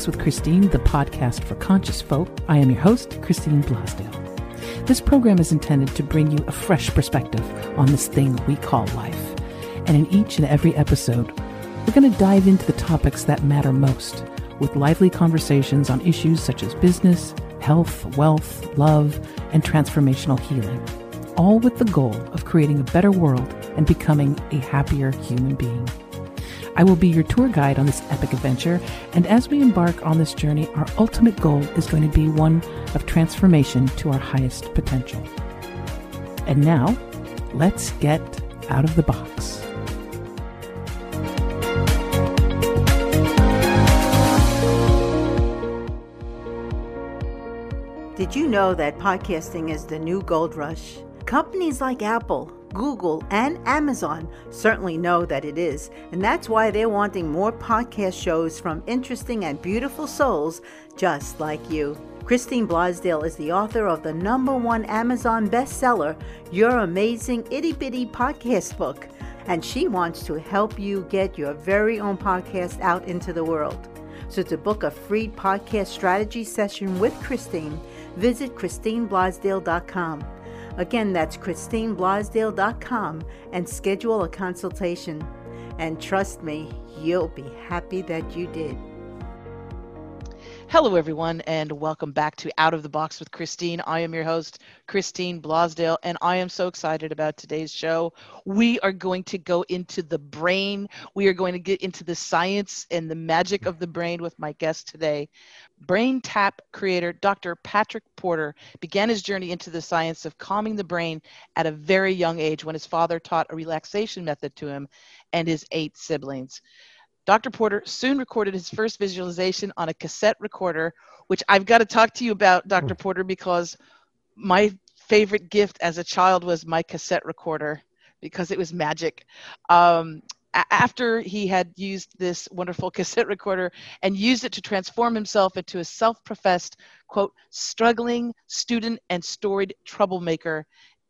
Box with Christine, the podcast for conscious folk. I am your host, Christine Blasdale. This program is intended to bring you a fresh perspective on this thing we call life. And in each and every episode, we're going to dive into the topics that matter most with lively conversations on issues such as business, health, wealth, love, and transformational healing, all with the goal of creating a better world and becoming a happier human being. I will be your tour guide on this epic adventure, and as we embark on this journey, our ultimate goal is going to be one of transformation to our highest potential. And now, let's get out of the box. Did you know that podcasting is the new gold rush? Companies like Apple, Google, and Amazon certainly know that it is, and that's why they're wanting more podcast shows from interesting and beautiful souls just like you. Christine Blasdale is the author of the number one Amazon bestseller, Your Amazing Itty Bitty Podcast Book, and she wants to help you get your very own podcast out into the world. So to book a free podcast strategy session with Christine, visit ChristineBlasdale.com. Again, that's ChristineBlasdale.com and schedule a consultation. And trust me, you'll be happy that you did. Hello, everyone, and welcome back to Out of the Box with Christine. I am your host, Christine Blasdale, and I am so excited about today's show. We are going to go into the brain. We are going to get into the science and the magic of the brain with my guest today. Brain Tap creator Dr. Patrick Porter began his journey into the science of calming the brain at a very young age when his father taught a relaxation method to him and his eight siblings. Dr. Porter soon recorded his first visualization on a cassette recorder, which I've got to talk to you about, Dr. Hmm. Porter, because my favorite gift as a child was my cassette recorder because it was magic. Um, after he had used this wonderful cassette recorder and used it to transform himself into a self professed, quote, struggling student and storied troublemaker,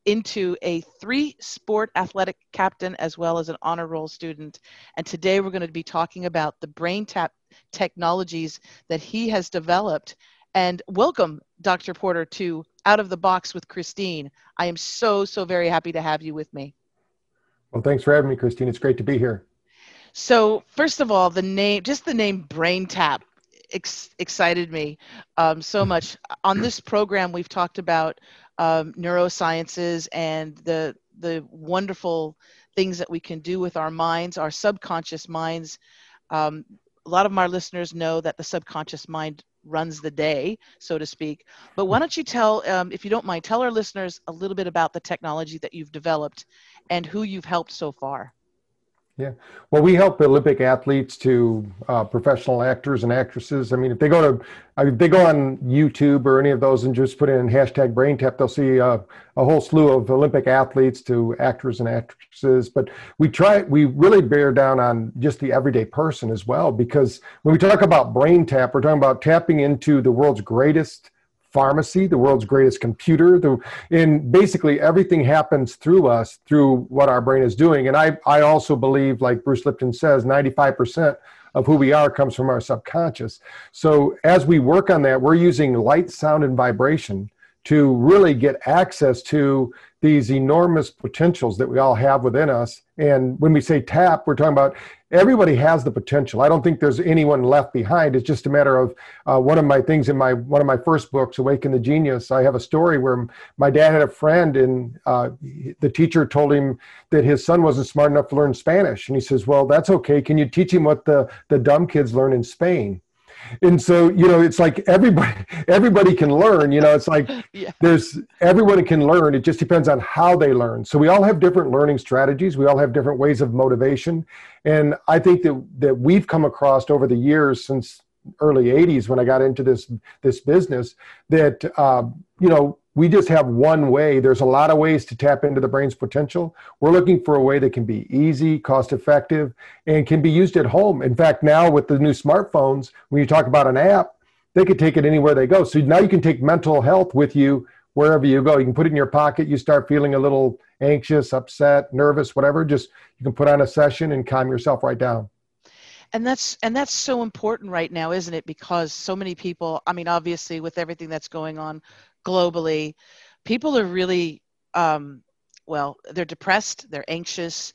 into a three sport athletic captain as well as an honor roll student. And today we're going to be talking about the brain tap technologies that he has developed. And welcome, Dr. Porter, to Out of the Box with Christine. I am so, so very happy to have you with me. Well, thanks for having me, Christine. It's great to be here. So, first of all, the name, just the name Brain Tap, ex- excited me um, so much. On this program, we've talked about um, neurosciences and the the wonderful things that we can do with our minds, our subconscious minds. Um, a lot of my listeners know that the subconscious mind runs the day, so to speak. But why don't you tell, um, if you don't mind, tell our listeners a little bit about the technology that you've developed and who you've helped so far. Yeah. Well, we help Olympic athletes to uh, professional actors and actresses. I mean, if they go to, I mean, they go on YouTube or any of those and just put in hashtag brain tap, they'll see uh, a whole slew of Olympic athletes to actors and actresses. But we try, we really bear down on just the everyday person as well, because when we talk about brain tap, we're talking about tapping into the world's greatest pharmacy, the world's greatest computer. The, and basically everything happens through us, through what our brain is doing. And I, I also believe, like Bruce Lipton says, 95% of who we are comes from our subconscious. So as we work on that, we're using light, sound, and vibration to really get access to these enormous potentials that we all have within us. And when we say tap, we're talking about everybody has the potential. I don't think there's anyone left behind. It's just a matter of uh, one of my things in my one of my first books, Awaken the Genius. I have a story where my dad had a friend, and uh, the teacher told him that his son wasn't smart enough to learn Spanish, and he says, "Well, that's okay. Can you teach him what the the dumb kids learn in Spain?" And so you know it's like everybody everybody can learn you know it's like yeah. there's everyone can learn it just depends on how they learn so we all have different learning strategies we all have different ways of motivation and i think that that we've come across over the years since early 80s when i got into this this business that uh, you know we just have one way. There's a lot of ways to tap into the brain's potential. We're looking for a way that can be easy, cost effective, and can be used at home. In fact, now with the new smartphones, when you talk about an app, they can take it anywhere they go. So now you can take mental health with you wherever you go. You can put it in your pocket. You start feeling a little anxious, upset, nervous, whatever. Just you can put on a session and calm yourself right down. and that's and that's so important right now isn't it because so many people i mean obviously with everything that's going on globally people are really um, well they're depressed they're anxious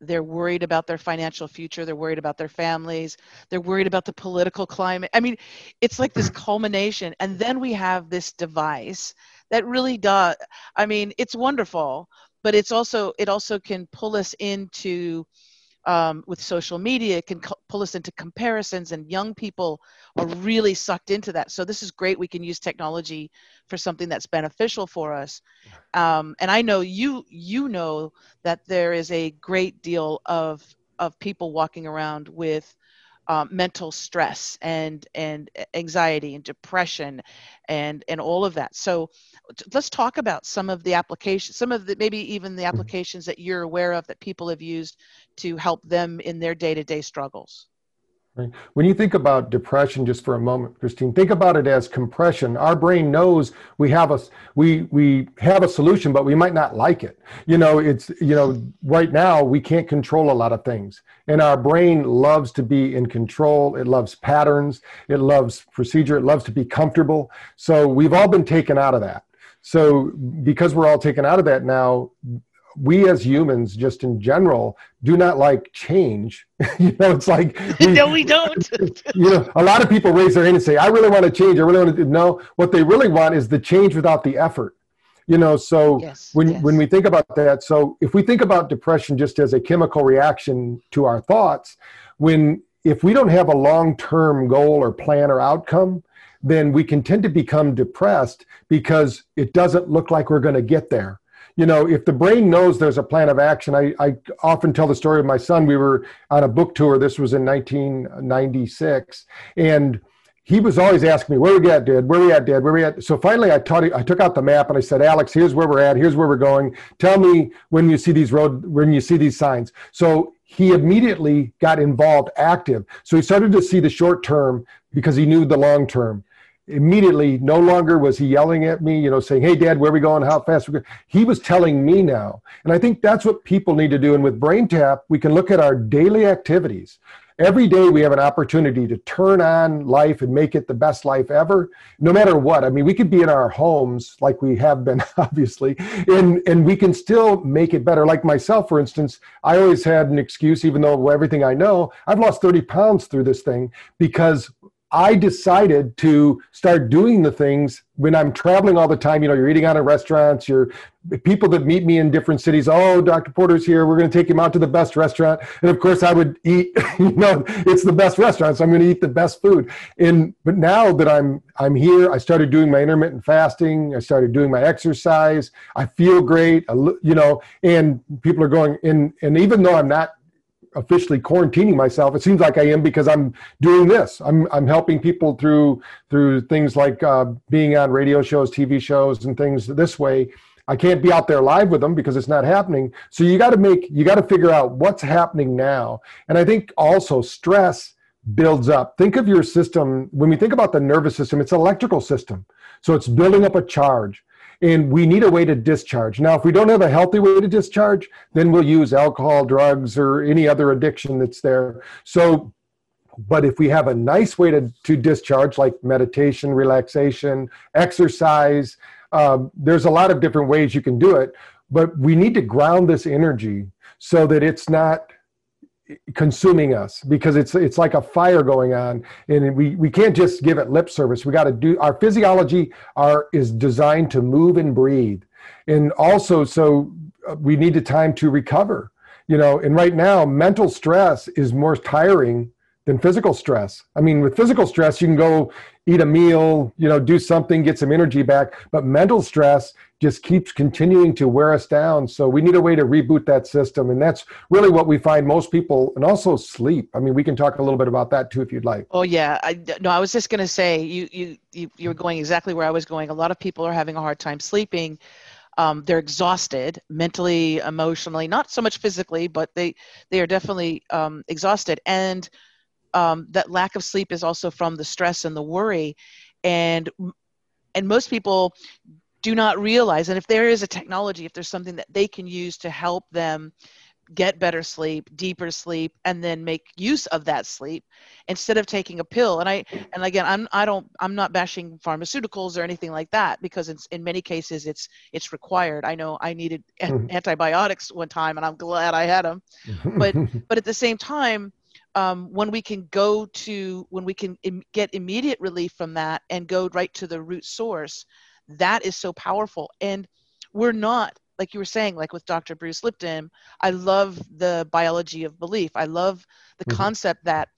they're worried about their financial future they're worried about their families they're worried about the political climate. I mean it's like this culmination and then we have this device that really does i mean it's wonderful but it's also it also can pull us into um, with social media it can pull us into comparisons and young people are really sucked into that. So this is great we can use technology for something that's beneficial for us. Um, and i know you you know that there is a great deal of of people walking around with um, mental stress and and anxiety and depression and and all of that so let's talk about some of the applications some of the maybe even the mm-hmm. applications that you're aware of that people have used to help them in their day-to-day struggles. When you think about depression, just for a moment, Christine, think about it as compression. Our brain knows we have a we we have a solution, but we might not like it. You know, it's you know, right now we can't control a lot of things, and our brain loves to be in control. It loves patterns. It loves procedure. It loves to be comfortable. So we've all been taken out of that. So because we're all taken out of that now, we as humans, just in general, do not like change. you know, it's like we, no, we don't. you know, a lot of people raise their hand and say, "I really want to change. I really want to." No, what they really want is the change without the effort. You know, so yes, when yes. when we think about that, so if we think about depression just as a chemical reaction to our thoughts, when if we don't have a long-term goal or plan or outcome, then we can tend to become depressed because it doesn't look like we're going to get there you know, if the brain knows there's a plan of action, I, I often tell the story of my son. We were on a book tour. This was in 1996. And he was always asking me, where we at, Dad? Where we at, Dad? Where we at? So finally, I taught. Him. I took out the map and I said, Alex, here's where we're at. Here's where we're going. Tell me when you see these road, when you see these signs. So he immediately got involved, active. So he started to see the short term because he knew the long term immediately no longer was he yelling at me you know saying hey dad where are we going? How fast we going he was telling me now. And i think that's what people need to do. And with brain tap we can look at our daily activities. Every day we have an opportunity to turn on life and make it the best life ever no matter what. I mean we could be in our homes like we have been obviously and and we can still make it better. Like myself for instance i always had an excuse even though everything i know i've lost 30 pounds through this thing because I decided to start doing the things when I'm traveling all the time. You know, you're eating out at restaurants, you're people that meet me in different cities. Oh, Dr. Porter's here. We're going to take him out to the best restaurant. And of course, I would eat, you know, it's the best restaurant. So I'm going to eat the best food. And, but now that I'm, I'm here, I started doing my intermittent fasting. I started doing my exercise. I feel great, you know, and people are going in. And even though I'm not officially quarantining myself. It seems like I am because I'm doing this. I'm I'm helping people through through things like uh, being on radio shows, TV shows, and things this way. I can't be out there live with them because it's not happening. So you got to make you got to figure out what's happening now. And I think also stress builds up. Think of your system when we think about the nervous system, it's an electrical system. So it's building up a charge and we need a way to discharge. Now, if we don't have a healthy way to discharge, then we'll use alcohol, drugs, or any other addiction that's there. So, but if we have a nice way to, to discharge, like meditation, relaxation, exercise, uh, there's a lot of different ways you can do it. But we need to ground this energy so that it's not consuming us because it's it's like a fire going on. And we we can't just give it lip service. We got to do our physiology are is designed to move and breathe. And also so uh, we need the time to recover you know. And right now mental stress is more tiring than physical stress. I mean, with physical stress, you can go eat a meal, you know, do something, get some energy back. But mental stress just keeps continuing to wear us down. So we need a way to reboot that system. And that's really what we find most people, and also sleep. I mean, we can talk a little bit about that too, if you'd like. Oh yeah. I, no, I was just going to say, you, you, you, you were going exactly where I was going. A lot of people are having a hard time sleeping. Um, they're exhausted mentally emotionally not so much physically but they they are definitely um, exhausted and um, that lack of sleep is also from the stress and the worry and and most people do not realize and if there is a technology if there's something that they can use to help them get better sleep, deeper sleep, and then make use of that sleep instead of taking a pill. And I and again, I'm I don't I'm not bashing pharmaceuticals or anything like that because it's in many cases it's it's required. I know I needed mm-hmm. antibiotics one time, and I'm glad I had them. But but at the same time. Um, when we can go to when we can Im- get immediate relief from that and go right to the root source that is so powerful and we're not like you were saying, like with Dr. Bruce Lipton, I love the biology of belief. I love the mm-hmm. concept that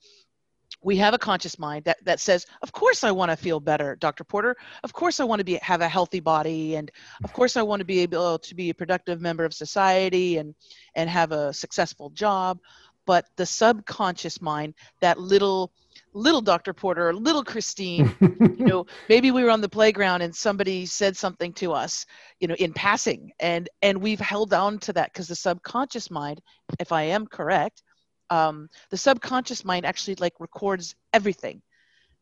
we have a conscious mind that, that says, of course I want to feel better, Dr. Porter. Of course I want to be have a healthy body, and of course I want to be able to be a productive member of society and and have a successful job. But the subconscious mind, that little little Dr. Porter, little Christine, you know, maybe we were on the playground and somebody said something to us, you know, in passing, and and we've held on to that because the subconscious mind, if I am correct, um, the subconscious mind actually like records everything,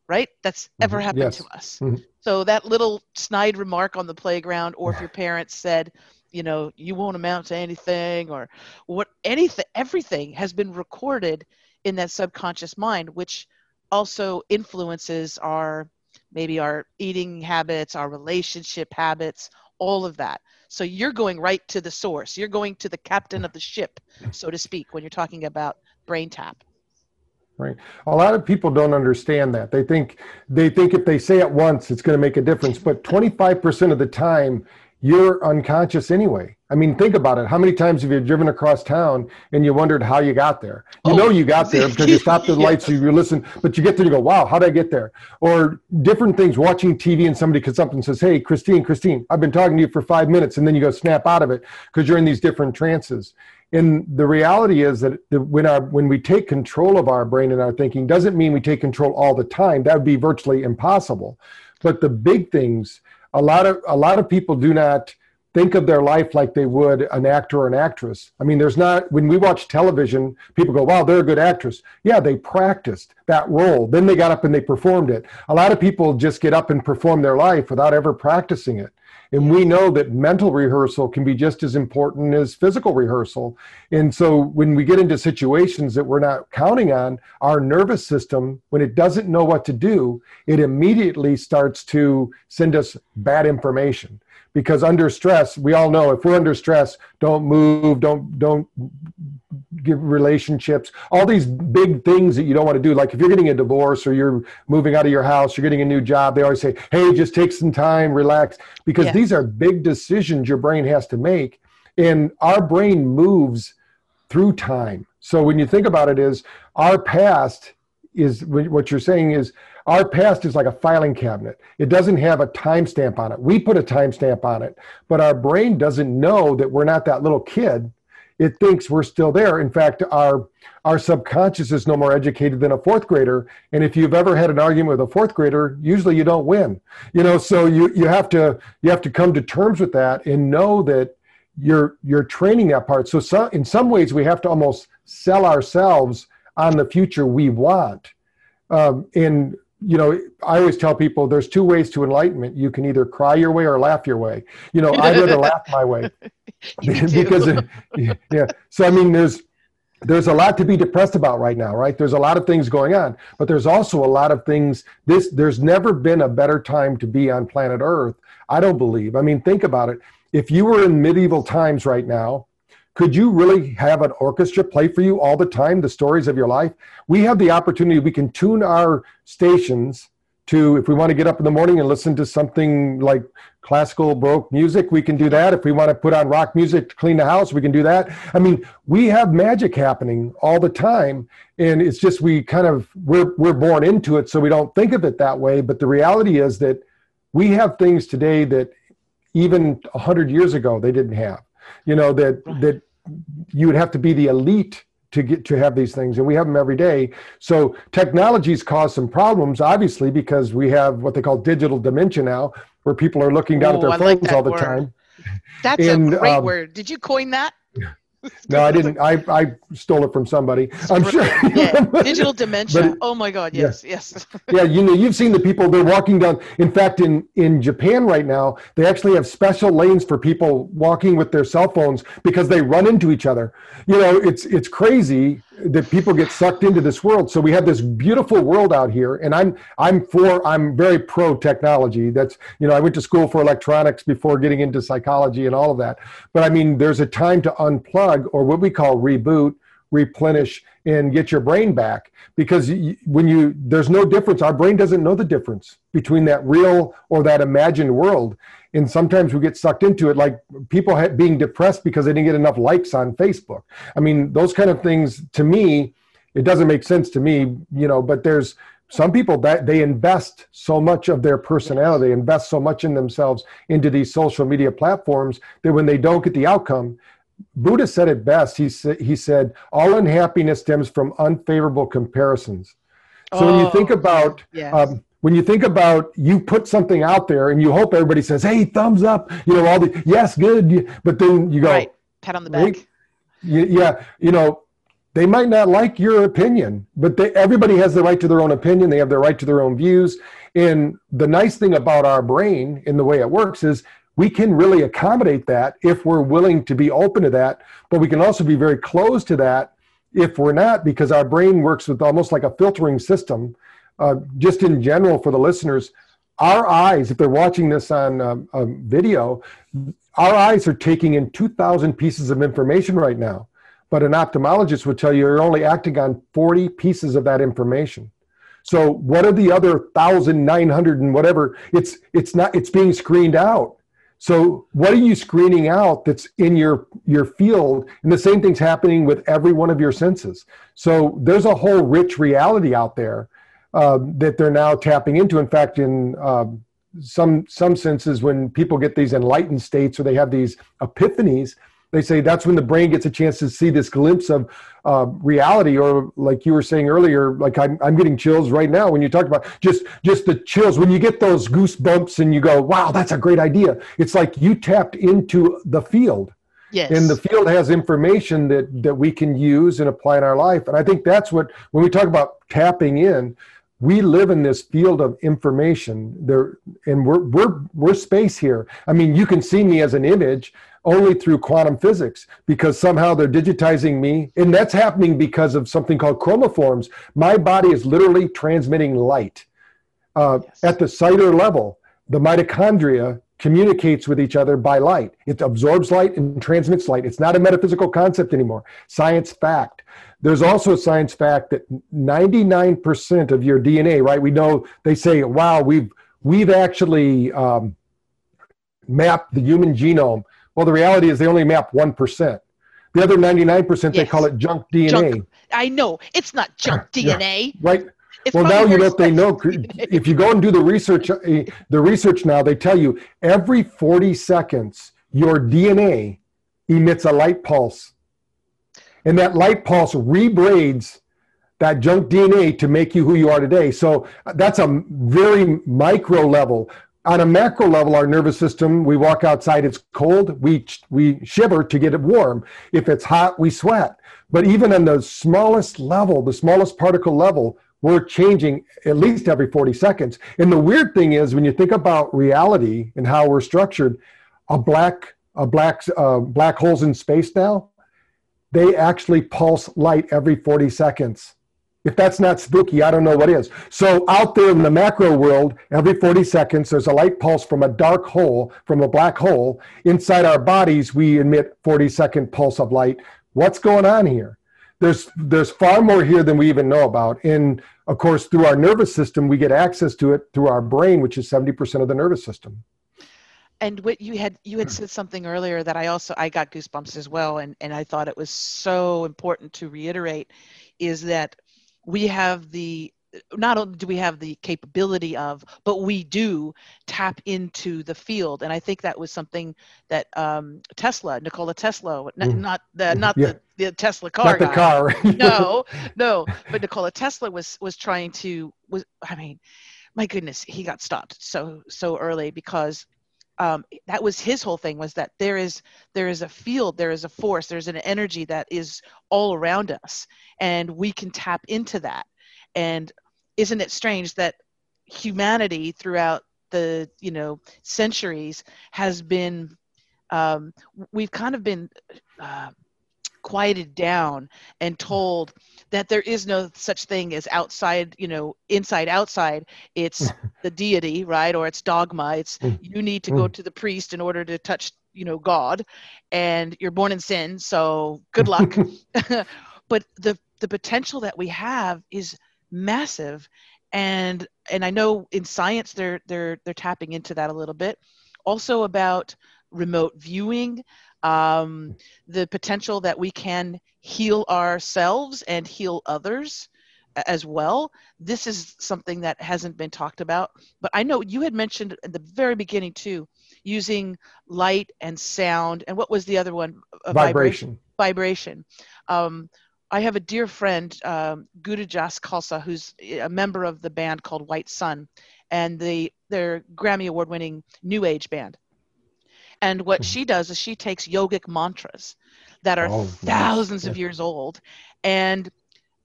right? That's mm-hmm. ever happened yes. to us. Mm-hmm. So that little snide remark on the playground, or if your parents said, you know, you won't amount to anything, or what anything, everything has been recorded in that subconscious mind, which also influences our maybe our eating habits, our relationship habits, all of that. So you're going right to the source. You're going to the captain of the ship, so to speak, when you're talking about brain tap. Right. A lot of people don't understand that. They think they think if they say it once, it's going to make a difference. But 25% of the time, you're unconscious anyway. I mean, think about it. How many times have you driven across town and you wondered how you got there? You oh, know you got there because you stopped at the lights, you, you listen, but you get there, you go, wow, how did I get there? Or different things, watching TV and somebody comes up and says, hey, Christine, Christine, I've been talking to you for five minutes, and then you go snap out of it because you're in these different trances. And the reality is that when our when we take control of our brain and our thinking doesn't mean we take control all the time. That would be virtually impossible. But the big things a lot of a lot of people do not think of their life like they would an actor or an actress. I mean, there's not, when we watch television, people go, wow, they're a good actress. Yeah, they practiced that role. Then they got up and they performed it. A lot of people just get up and perform their life without ever practicing it. And we know that mental rehearsal can be just as important as physical rehearsal. And so when we get into situations that we're not counting on, our nervous system, when it doesn't know what to do, it immediately starts to send us bad information. Because under stress, we all know if we're under stress, don't move, don't don't relationships, all these big things that you don't want to do. Like if you're getting a divorce or you're moving out of your house, you're getting a new job, they always say, hey, just take some time, relax, because yeah. these are big decisions your brain has to make. And our brain moves through time. So when you think about it, is our past is what you're saying is our past is like a filing cabinet. It doesn't have a timestamp on it. We put a timestamp on it, but our brain doesn't know that we're not that little kid it thinks we're still there. In fact, our our subconscious is no more educated than a fourth grader. And if you've ever had an argument with a fourth grader, usually you don't win. You know, so you you have to you have to come to terms with that and know that you're you're training that part. So some, in some ways, we have to almost sell ourselves on the future we want. Um, and you know, I always tell people there's two ways to enlightenment. You can either cry your way or laugh your way. You know, I'd rather laugh my way because, uh, yeah. So I mean, there's there's a lot to be depressed about right now, right? There's a lot of things going on, but there's also a lot of things. This there's never been a better time to be on planet Earth. I don't believe. I mean, think about it. If you were in medieval times right now, could you really have an orchestra play for you all the time the stories of your life? We have the opportunity, we can tune our stations to, if we want to get up in the morning and listen to something like classical baroque music, we can do that. If we want to put on rock music to clean the house, we can do that. I mean, we have magic happening all the time. And it's just we kind of, we're, we're born into it, so we don't think of it that way. But the reality is that we have things today that even 100 years ago they didn't have you know that that you would have to be the elite to get to have these things and we have them every day. So technologies cause some problems obviously because we have what they call digital dementia now where people are looking down Ooh, at their I phones like all the word. time. That's and, a great um, word. Did you coin that no, I didn't. I, I stole it from somebody. I'm sure. yeah, digital dementia. Oh my God, yes, yeah. yes. yeah, you know, you've seen the people. They're walking down. In fact, in in Japan right now, they actually have special lanes for people walking with their cell phones because they run into each other. You know, it's it's crazy that people get sucked into this world. So we have this beautiful world out here, and I'm I'm for I'm very pro technology. That's you know I went to school for electronics before getting into psychology and all of that. But I mean, there's a time to unplug or what we call reboot, replenish, and get your brain back because when you there's no difference. Our brain doesn't know the difference between that real or that imagined world and sometimes we get sucked into it like people being depressed because they didn't get enough likes on facebook i mean those kind of things to me it doesn't make sense to me you know but there's some people that they invest so much of their personality invest so much in themselves into these social media platforms that when they don't get the outcome buddha said it best he said he said all unhappiness stems from unfavorable comparisons so oh, when you think oh, about yes. um, when you think about you put something out there and you hope everybody says, "Hey, thumbs up," you know, all the yes, good, but then you go, right, pat on the back. Yeah, you know, they might not like your opinion, but they, everybody has the right to their own opinion. They have the right to their own views. And the nice thing about our brain in the way it works is we can really accommodate that if we're willing to be open to that, but we can also be very closed to that if we're not, because our brain works with almost like a filtering system uh, just in general for the listeners, our eyes, if they're watching this on um, video, our eyes are taking in 2,000 pieces of information right now. But an ophthalmologist would tell you you're only acting on 40 pieces of that information. So what are the other 1,900 and whatever? It's it's not it's being screened out. So what are you screening out that's in your your field? And the same thing's happening with every one of your senses. So there's a whole rich reality out there uh, that they're now tapping into. In fact, in uh, some some senses, when people get these enlightened states or they have these epiphanies, they say that's when the brain gets a chance to see this glimpse of uh, reality. Or like you were saying earlier, like I'm, I'm getting chills right now when you talk about just just the chills when you get those goosebumps and you go, wow, that's a great idea. It's like you tapped into the field. Yes. And the field has information that that we can use and apply in our life. And I think that's what when we talk about tapping in, we live in this field of information. There and we're we're we're space here. I mean you can see me as an image only through quantum physics because somehow they're digitizing me. And that's happening because of something called chromoforms. My body is literally transmitting light uh, yes. at the cellular level. The mitochondria communicates with each other by light. It absorbs light and transmits light. It's not a metaphysical concept anymore. Science fact there's also a science fact that 99% of your DNA, right? We know they say, wow, we've we've actually um, mapped the human genome. Well, the reality is they only map one percent. The other 99%, yes. they call it junk DNA. Junk. I know it's not junk DNA. Yeah, right. It's well, now you know they know. If you go and do the research, uh, the research now they tell you every 40 seconds your DNA emits a light pulse and that light pulse rebraids that junk DNA to make you who you are today. So that's a very micro level. On a macro level, our nervous system, we walk outside, it's cold, we, we shiver to get it warm. If it's hot, we sweat. But even on the smallest level, the smallest particle level, we're changing at least every 40 seconds. And the weird thing is, when you think about reality and how we're structured, a black a black uh, black holes in space now they actually pulse light every 40 seconds. If that's not spooky, I don't know what is. So, out there in the macro world, every 40 seconds, there's a light pulse from a dark hole, from a black hole. Inside our bodies, we emit 40 second pulse of light. What's going on here? There's, there's far more here than we even know about. And of course, through our nervous system, we get access to it through our brain, which is 70% of the nervous system and what you had you had mm. said something earlier that I also I got goosebumps as well and and I thought it was so important to reiterate is that we have the not only do we have the capability of but we do tap into the field and i think that was something that um, tesla nikola tesla not, mm. not the not yeah. the, the tesla car not the guy. car no no but nikola tesla was was trying to was i mean my goodness he got stopped so so early because um, that was his whole thing was that there is there is a field there is a force there's an energy that is all around us and we can tap into that. And isn't it strange that humanity throughout the you know centuries has been um, we've kind of been uh, quieted down and told that there is no such thing as outside you know inside outside. It's the deity right? Or it's dogma. It's mm. you need to go mm. to the priest in order to touch you know god and you're born in sin so good luck. But the the potential that we have is massive and and i know in science they're they're they're tapping into that a little bit. Also about remote viewing um, the potential that we can heal ourselves and heal others as well. This is something that hasn't been talked about, but I know you had mentioned at the very beginning too, using light and sound. And what was the other one? vibration. Vibration. Um, I have a dear friend, um, Gurujas Khalsa, who's a member of the band called White Sun, and the their Grammy Award winning New Age band. And what hmm. she does is she takes yogic mantras that are oh, thousands nice. of years old and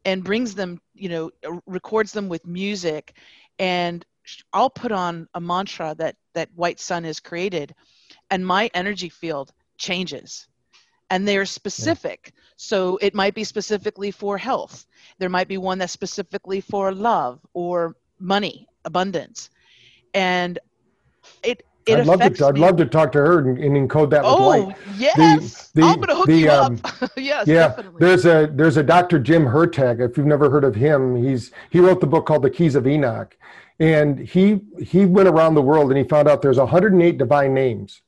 and brings them, you know, records them with music and I'll put on a mantra that that White Sun has created and my energy field changes. And they're specific. Yeah. So it might be specifically for health. There might be one that's specifically for love or money, abundance. And it it I'd love to. I'd love to talk to her and, and encode that oh, with light. yes, the, the, I'm going to hook the, you um, up. yes, yeah. Definitely. There's a there's a Dr. Jim Hurtak. If you've never heard of him, he's he wrote the book called The Keys of Enoch, and he he went around the world and he found out there's 108 divine names.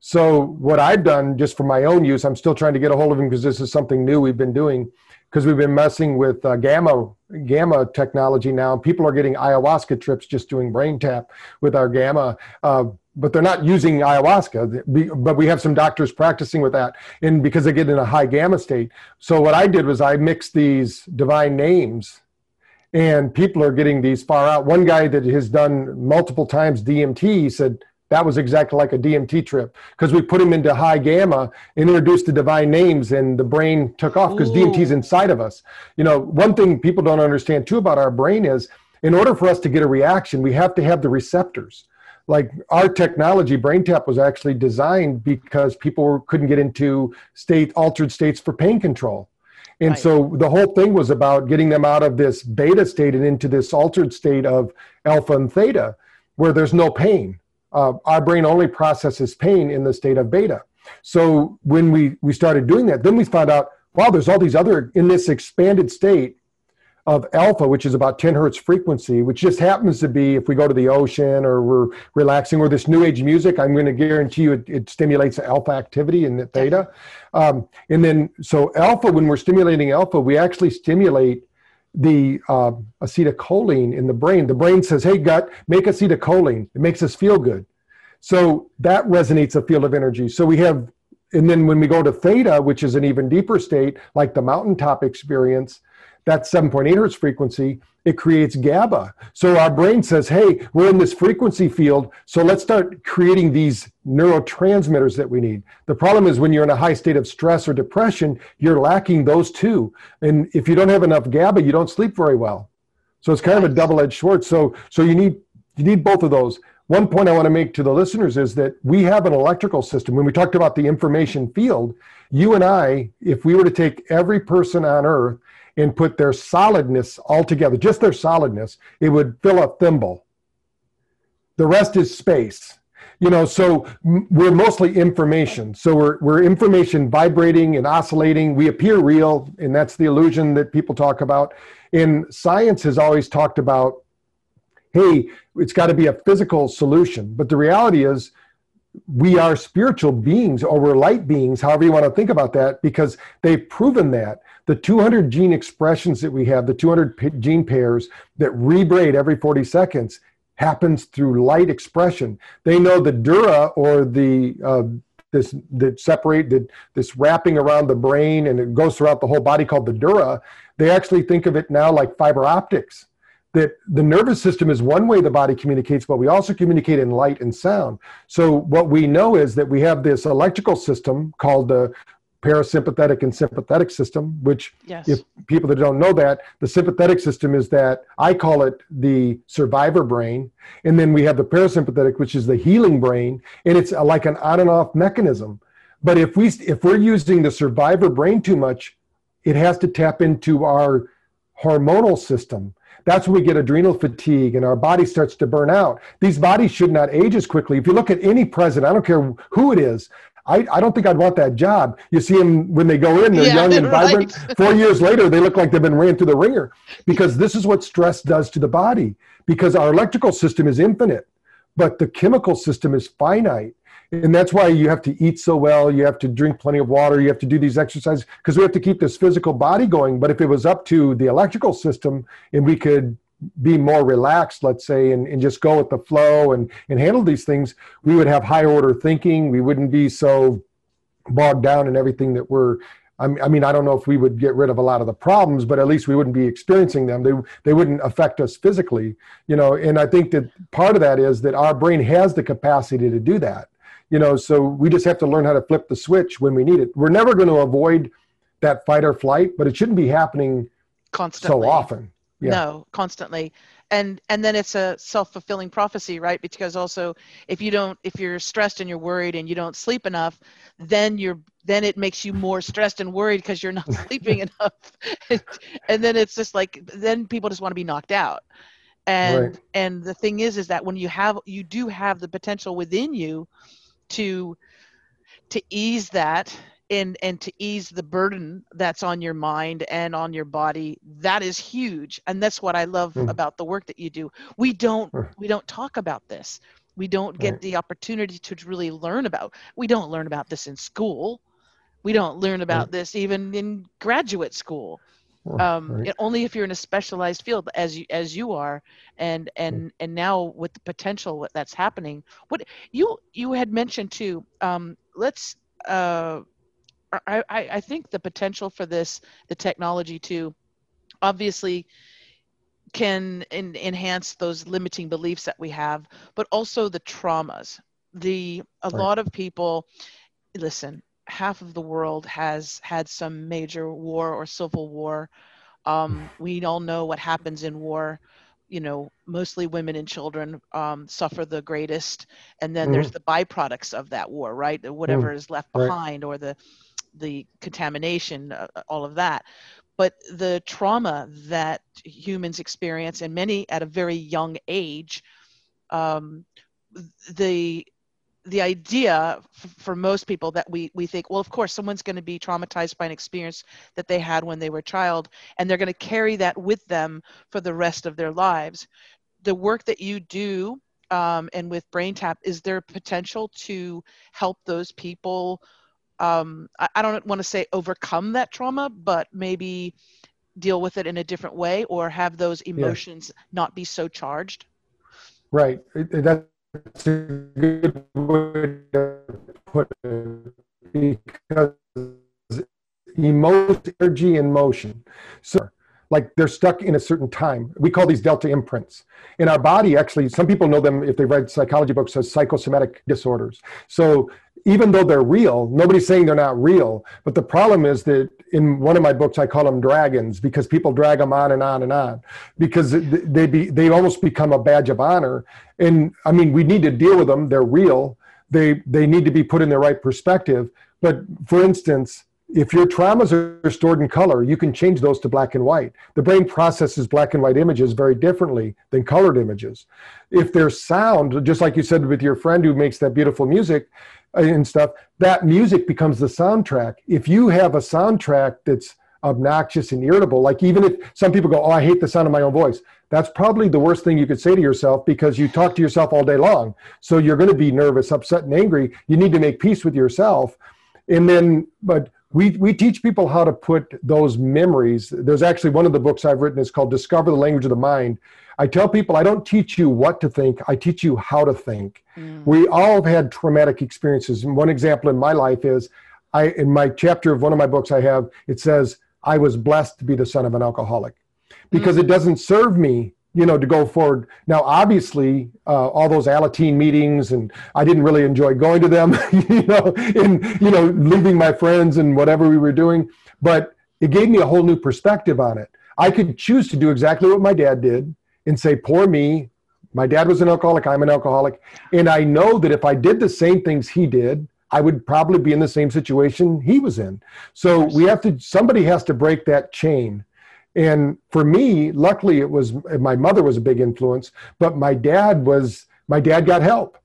So what I've done just for my own use, I'm still trying to get a hold of him because this is something new we've been doing because we've been messing with uh, gamma gamma technology now. People are getting ayahuasca trips just doing brain tap with our gamma. Uh, but they're not using ayahuasca. But we have some doctors practicing with that, and because they get in a high gamma state. So what I did was I mixed these divine names, and people are getting these far out. One guy that has done multiple times DMT said that was exactly like a DMT trip because we put him into high gamma and introduced the divine names, and the brain took off because DMT is inside of us. You know, one thing people don't understand too about our brain is in order for us to get a reaction, we have to have the receptors like our technology braintap was actually designed because people couldn't get into state altered states for pain control. And right. so the whole thing was about getting them out of this beta state and into this altered state of alpha and theta where there's no pain. Uh, our brain only processes pain in the state of beta. So when we we started doing that then we found out wow there's all these other in this expanded state of alpha, which is about 10 hertz frequency, which just happens to be if we go to the ocean or we're relaxing or this new age music, I'm going to guarantee you it, it stimulates alpha activity in the theta. Um, and then, so alpha, when we're stimulating alpha, we actually stimulate the uh, acetylcholine in the brain. The brain says, hey, gut, make acetylcholine. It makes us feel good. So that resonates a field of energy. So we have, and then when we go to theta, which is an even deeper state, like the mountaintop experience, that 7.8 hertz frequency, it creates GABA. So our brain says, hey, we're in this frequency field, so let's start creating these neurotransmitters that we need. The problem is when you're in a high state of stress or depression, you're lacking those two. And if you don't have enough GABA, you don't sleep very well. So it's kind of a double-edged sword. So so you need you need both of those. One point I want to make to the listeners is that we have an electrical system. When we talked about the information field, you and I, if we were to take every person on earth and put their solidness all together, just their solidness, it would fill a thimble. The rest is space. You know, so we're mostly information. So we're, we're information vibrating and oscillating. We appear real, and that's the illusion that people talk about. And science has always talked about, hey, it's got to be a physical solution. But the reality is, we are spiritual beings or we're light beings, however you want to think about that, because they've proven that the 200 gene expressions that we have, the 200 gene pairs that rebraid every 40 seconds, happens through light expression. They know the dura or the uh, this that separate the, this wrapping around the brain and it goes throughout the whole body called the dura. They actually think of it now like fiber optics. that the nervous system is one way the body communicates, but we also communicate in light and sound. So what we know is that we have this electrical system called the parasympathetic and sympathetic system, which Yes. if people that don't know that, the sympathetic system is that I call it the survivor brain. And then we have the parasympathetic, which is the healing brain. And it's like an on and off mechanism. But if we if we're using the survivor brain too much, it has to tap into our hormonal system. That's when we get adrenal fatigue and our body starts to burn out. These bodies should not age as quickly. If you look at any president, I don't care who it is, I, I don't think I'd want that job. You see them when they go in, they're Yeah, young and right. vibrant. Four years later, they look like they've been ran through the ringer because this is what stress does to the body. Because our electrical system is infinite, but the chemical system is finite. And that's why you have to eat so well. You have to drink plenty of water. You have to do these exercises because we have to keep this physical body going. But if it was up to the electrical system and we could be more relaxed, let's say, and, and just go with the flow and, and handle these things, we would have higher order thinking. We wouldn't be so bogged down in everything that we're. I mean- I mean, I don't know if we would get rid of a lot of the problems, but at least we wouldn't be experiencing them. They they wouldn't affect us physically, you know. And I think that part of that is that our brain has the capacity to do that, you know. So we just have to learn how to flip the switch when we need it. We're never going to avoid that fight or flight, but it shouldn't be happening Constantly. so often. Yeah. No, constantly. And and then it's a self-fulfilling prophecy, right? Because also if you don't if you're stressed and you're worried and you don't sleep enough, then you're then it makes you more stressed and worried because you're not sleeping enough. and then it's just like then people just want to be knocked out. And Right. and the thing is is that when you have you do have the potential within you to to ease that and and to ease the burden that's on your mind and on your body that is huge. And that's what i love Mm. about the work that you do. We don't we don't talk about this. We don't get the opportunity to really learn about we don't learn about this in school. We don't learn about this even in graduate school. Um, right. only if you're in a specialized field as you as you are and and and now with the potential what that's happening. What you you had mentioned too um, let's uh, I, I think the potential for this the technology to obviously can en- enhance those limiting beliefs that we have but also the traumas. The a Right. lot of people listen half of the world has had some major war or civil war. Um, we all know what happens in war. You know mostly women and children um, suffer the greatest and then there's the byproducts of that war right? Whatever is left Right. behind or the the contamination uh, all of that. But the trauma that humans experience and many at a very young age um, the the idea for most people that we we think well of course someone's going to be traumatized by an experience that they had when they were a child and they're going to carry that with them for the rest of their lives. The work that you do um, and with brain tap is there potential to help those people um, I, I don't want to say overcome that trauma but maybe deal with it in a different way or have those emotions not be so charged Right. That's a good way to put it because emotion, energy, and motion. So, like they're stuck in a certain time. We call these delta imprints. In our body, actually, some people know them if they've read psychology books as psychosomatic disorders. So, even though they're real, nobody's saying they're not real. But the problem is that in one of my books, I call them dragons because people drag them on and on and on because they be they almost become a badge of honor. And I mean, we need to deal with them. They're real. They they need to be put in the right perspective. But for instance, if your traumas are stored in color, you can change those to black and white. The brain processes black and white images very differently than colored images. If there's sound, just like you said with your friend who makes that beautiful music uh, and stuff, that music becomes the soundtrack. If you have a soundtrack that's obnoxious and irritable, like even if some people go, Oh, I hate the sound of my own voice, that's probably the worst thing you could say to yourself because you talk to yourself all day long. So you're going to be nervous, upset, and angry. You need to make peace with yourself. And then, but we, we teach people how to put those memories. There's actually one of the books I've written is called Discover the Language of the Mind. I tell people I don't teach you what to think, I teach you how to think. Mm. We all have had traumatic experiences. And one example in my life is I in my chapter of one of my books I have, it says, I was blessed to be the son of an alcoholic. Because mm. it doesn't serve me you know, to go forward. Now, obviously, uh, all those Alateen meetings, and I didn't really enjoy going to them, you know, and you know, leaving my friends and whatever we were doing. But it gave me a whole new perspective on it. I could choose to do exactly what my dad did and say, "Poor me." My dad was an alcoholic. I'm an alcoholic, and I know that if I did the same things he did, I would probably be in the same situation he was in. So we have to. Somebody has to break that chain and for me, luckily, it was my mother was a big influence, but my dad was my dad got help.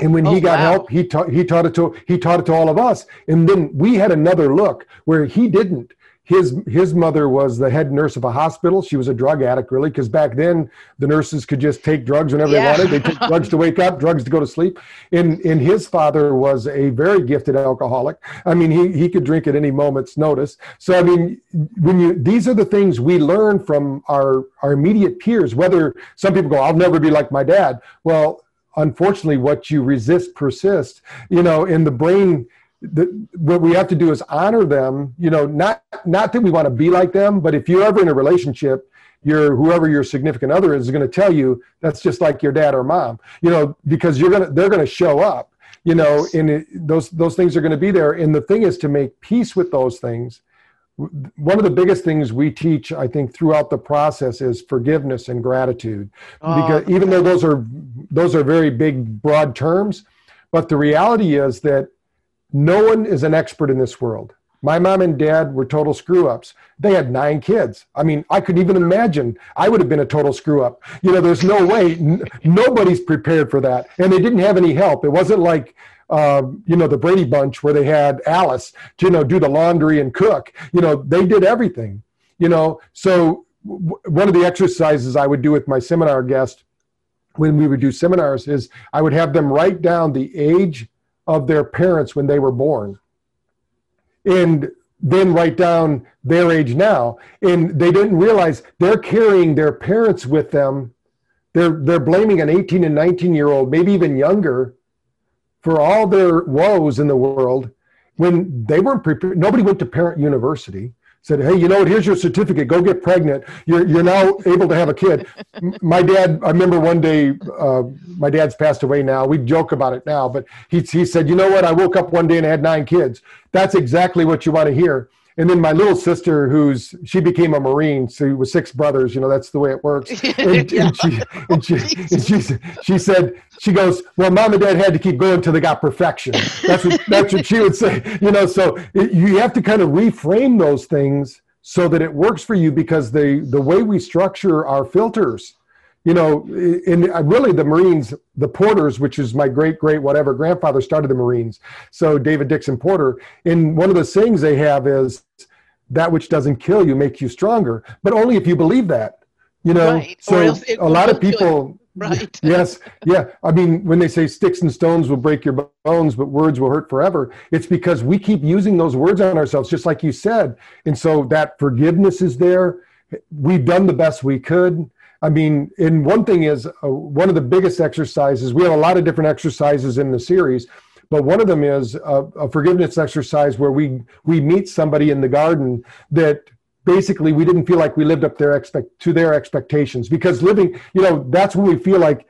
And when oh, he got wow. help, he taught he taught it to he taught it to all of us. And then we had another look where he didn't his his mother was the head nurse of a hospital. She was a drug addict, really, because back then the nurses could just take drugs whenever yeah. they wanted. They took drugs to wake up, drugs to go to sleep. And and his father was a very gifted alcoholic. I mean, he he could drink at any moment's notice. So I mean, when you these are the things we learn from our our immediate peers. Whether some people go, "I'll never be like my dad." Well, unfortunately, what you resist persists. You know, in the brain the, what we have to do is honor them you know not not that we want to be like them but if you're ever in a relationship your whoever your significant other is, is going to tell you that's just like your dad or mom you know because you're going to they're going to show up you know and it, those those things are going to be there. And the thing is to make peace with those things one of the biggest things we teach i think throughout the process is forgiveness and gratitude. Oh, because even though those are those are very big broad terms but the reality is that no one is an expert in this world. My mom and dad were total screw ups. They had nine kids. I mean, I could even imagine I would have been a total screw up. You know, there's no way, n- nobody's prepared for that. And they didn't have any help. It wasn't like, uh, you know, the Brady Bunch where they had Alice, to, you know, do the laundry and cook. You know, they did everything, you know. So, w- one of the exercises I would do with my seminar guests when we would do seminars is I would have them write down the age of their parents when they were born. And then write down their age now. And they didn't realize they're carrying their parents with them. They're they're blaming an 18 and 19 year old maybe even younger for all their woes in the world when they weren't prepared. Nobody went to parent university said, "Hey, you know what? Here's your certificate. Go get pregnant. You're you're now able to have a kid." my dad, I remember one day, uh, my dad's passed away now. We joke about it now, but he he said, "You know what? I woke up one day and I had nine kids. That's exactly what you want to hear." And then my little sister who's she became a marine so with six brothers you know that's the way it works and, yeah. and, she, and, she, and she, she said she goes well mom and dad had to keep going until they got perfection that's what that's what she would say you know so it, you have to kind of reframe those things so that it works for you because the the way we structure our filters you know, in uh, really the Marines, the Porters, which is my great great whatever grandfather started the Marines. So David Dixon Porter. In one of the sayings they have is that which doesn't kill you makes you stronger, but only if you believe that. You know, right. so a lot of people. Right. yes. Yeah. I mean, when they say sticks and stones will break your bones, but words will hurt forever, it's because we keep using those words on ourselves, just like you said. And so that forgiveness is there. We've done the best we could I mean, and one thing is uh, one of the biggest exercises, we have a lot of different exercises in the series, but one of them is a, a, forgiveness exercise where we we meet somebody in the garden that basically we didn't feel like we lived up their expect to their expectations because living, you know, that's when we feel like,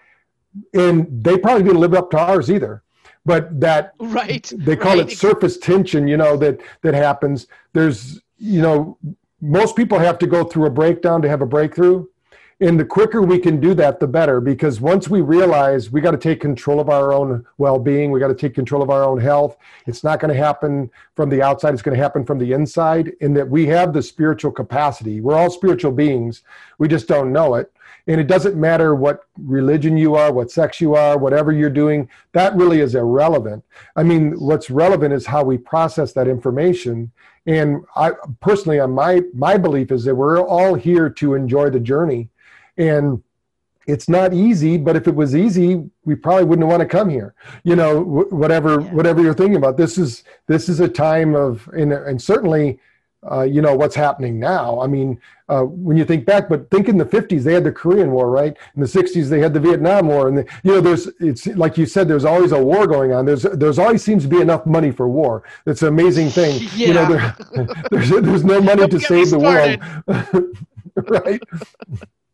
and they probably didn't live up to ours either. But that right, they call right. it surface tension, you know, that that happens. There's, you know, most people have to go through a breakdown to have a breakthrough and the quicker we can do that the better because once we realize we got to take control of our own well-being we got to take control of our own health it's not going to happen from the outside it's going to happen from the inside in that we have the spiritual capacity. We're all spiritual beings we just don't know it. And it doesn't matter what religion you are what sex you are whatever you're doing that really is irrelevant. I mean what's relevant is how we process that information. And i personally on my my belief is that we're all here to enjoy the journey and it's not easy but if it was easy we probably wouldn't want to come here. You know whatever yeah. whatever you're thinking about. This is this is a time of and, and certainly uh, you know what's happening now. I mean uh, when you think back but think in the 50s they had the korean war right? In the 60s they had the vietnam war and the, you know there's it's like you said there's always a war going on. There's there's always seems to be enough money for war. It's an amazing thing. Yeah. you know there, there's there's no money to save the world. right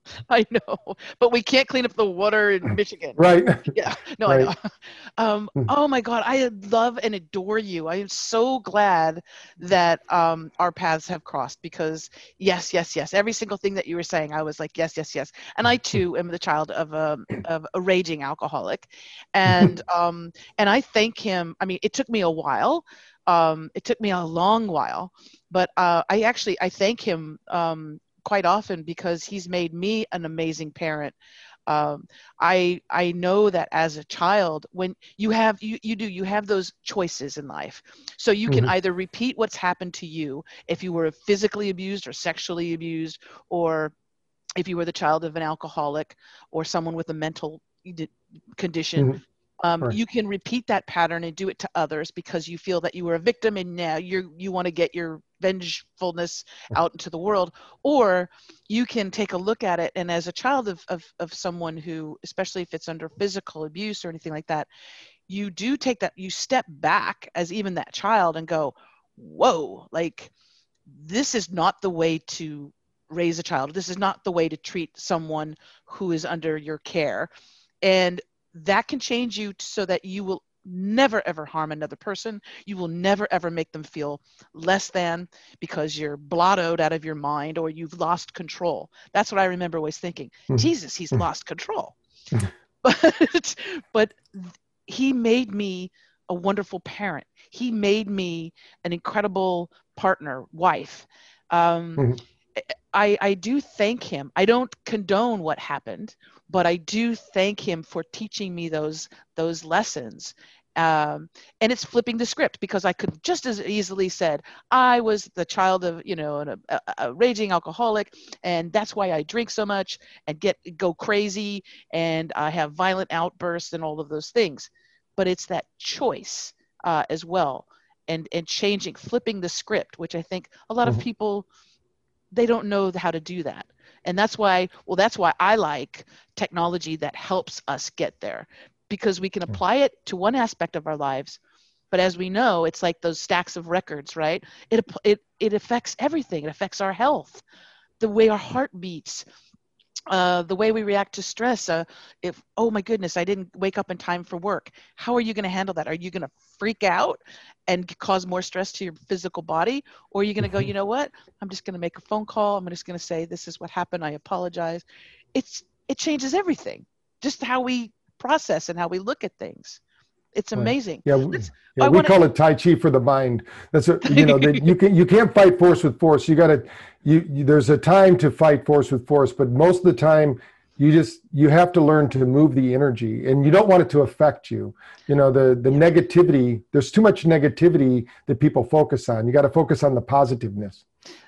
I know, but we can't clean up the water in Michigan. Right. Yeah. No, Right. I know. Um, Mhm. oh my God, I love and adore you. I am so glad that um, our paths have crossed because yes, yes, yes. Every single thing that you were saying, I was like, yes, yes, yes. And I too am the child of a of a raging alcoholic, and um, and I thank him. I mean, it took me a while. Um, it took me a long while, but uh, I actually I thank him um, quite often because he's made me an amazing parent. Um, I I know that as a child, when you have you you do you have those choices in life, so you can Mhm. either repeat what's happened to you if you were physically abused or sexually abused, or if you were the child of an alcoholic or someone with a mental condition. Mhm. Um, Right. You can repeat that pattern and do it to others because you feel that you were a victim and now you you want to get your vengefulness out into the world, or you can take a look at it and as a child of, of, of someone who especially if it's under physical abuse or anything like that you do take that you step back as even that child and go whoa like this is not the way to raise a child. This is not the way to treat someone who is under your care. And that can change you so that you will never ever harm another person you will never ever make them feel less than because you're blottoed out of your mind or you've lost control that's what i remember always thinking Mhm. jesus he's Mhm. lost control Mhm. but but he made me a wonderful parent he made me an incredible partner wife um, Mhm. I, I do thank him i don't condone what happened but i do thank him for teaching me those those lessons. Um, and it's flipping the script because i could just as easily said i was the child of you know an, a, a raging alcoholic and that's why i drink so much and get go crazy and i have violent outbursts and all of those things. But it's that choice uh, as well and and changing flipping the script which i think a lot of Mhm. people they don't know how to do that and that's why well that's why i like technology that helps us get there because we can Mm. apply it to one aspect of our lives but as we know it's like those stacks of records right it it it affects everything it affects our health the way our heart beats uh, the way we react to stress uh, if oh my goodness i didn't wake up in time for work. How are you going to handle that? Are you going to freak out and cause more stress to your physical body? Or are you going to go Mhm. you know what? I'm just going to make a phone call. I'm just going to say this is what happened. I apologize it's it changes everything just how we process and how we look at things it's amazing Yeah, we- yeah, we wanna- call it Tai Chi for the mind. That's a, you know that you can you can't fight force with force. You got to you, you there's a time to fight force with force, but most of the time you just you have to learn to move the energy, and you don't want it to affect you. You know the the negativity. There's too much negativity that people focus on. You got to focus on the positiveness.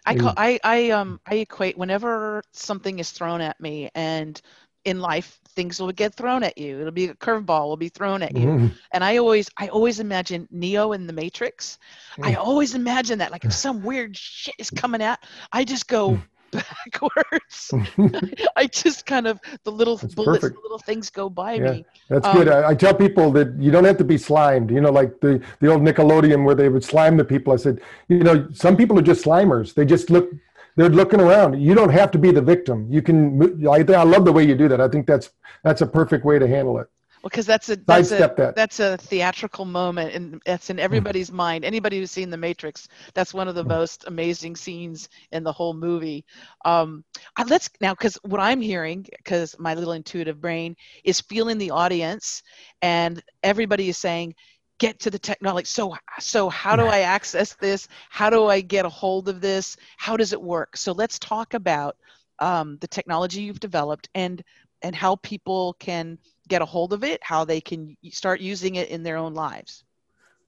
I call I I um I equate whenever something is thrown at me and in life things will get thrown at you. It'll be a curveball will be thrown at you. Mhm. And I always I always imagine Neo in the Matrix. I Mm. always imagine that like if some weird shit is coming at I just go backwards. I just kind of the little That's bullets, perfect. the little things go by Yeah. me. That's Um, good. I, I tell people that you don't have to be slimed. You know, like the the old Nickelodeon where they would slime the people. I said, you know, some people are just slimers. They just look. They're looking around. You don't have to be the victim. You can. I, I love the way you do that. I think that's that's a perfect way to handle it. Well, because that's a that's a that. that's a theatrical moment and that's in everybody's mind anybody who's seen the matrix that's one of the Mm. most amazing scenes in the whole movie um let's now because what i'm hearing because my little intuitive brain is feeling the audience and everybody is saying get to the technology so so how do i access this how do i get a hold of this how does it work so let's talk about um, the technology you've developed and and how people can get a hold of it, how they can start using it in their own lives.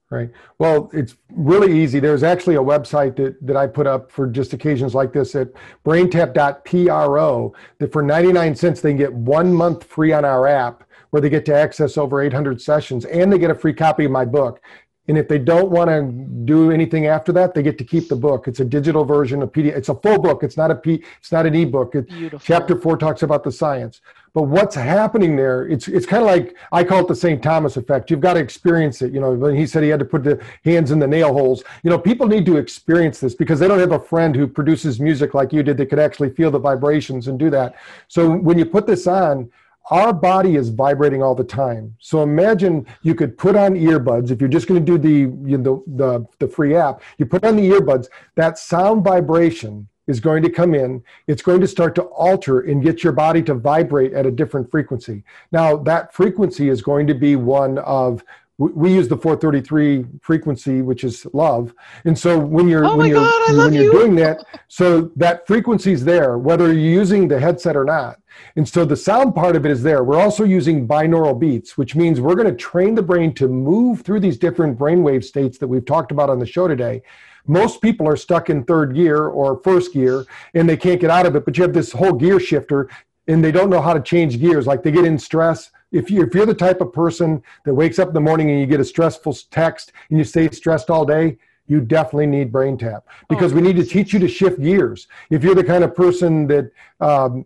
Right. Well, it's really easy. There's actually a website that, that I put up for just occasions like this at braintap.pro that for 99 cents they can get one month free on our app where they get to access over 800 sessions and they get a free copy of my book. And if they don't want to do anything after that, they get to keep the book. It's a digital version of PDF. It's a full book. It's not a P. It's not an ebook. It, Beautiful. Chapter four talks about the science. But what's happening there? It's it's kind of like I call it the St. Thomas effect. You've got to experience it. You know, when he said he had to put the hands in the nail holes. You know, people need to experience this because they don't have a friend who produces music like you did that could actually feel the vibrations and do that. So when you put this on, our body is vibrating all the time. So imagine you could put on earbuds. If you're just going to do the, you know, the, the free app, you put on the earbuds, that sound vibration is going to come in. It's going to start to alter and get your body to vibrate at a different frequency. Now, that frequency is going to be one of we use the 433 frequency which is love. And so when you're oh when you're God, when you're you. doing that so that frequency is there whether you're using the headset or not. And so the sound part of it is there. We're also using binaural beats which means we're going to train the brain to move through these different brainwave states that we've talked about on the show today. Most people are stuck in third gear or first gear and they can't get out of it but you have this whole gear shifter and they don't know how to change gears. Like they get in stress if, you, if you're the type of person that wakes up in the morning and you get a stressful text and you stay stressed all day you definitely need brain tap because oh, we need to teach you to shift gears if you're the kind of person that um,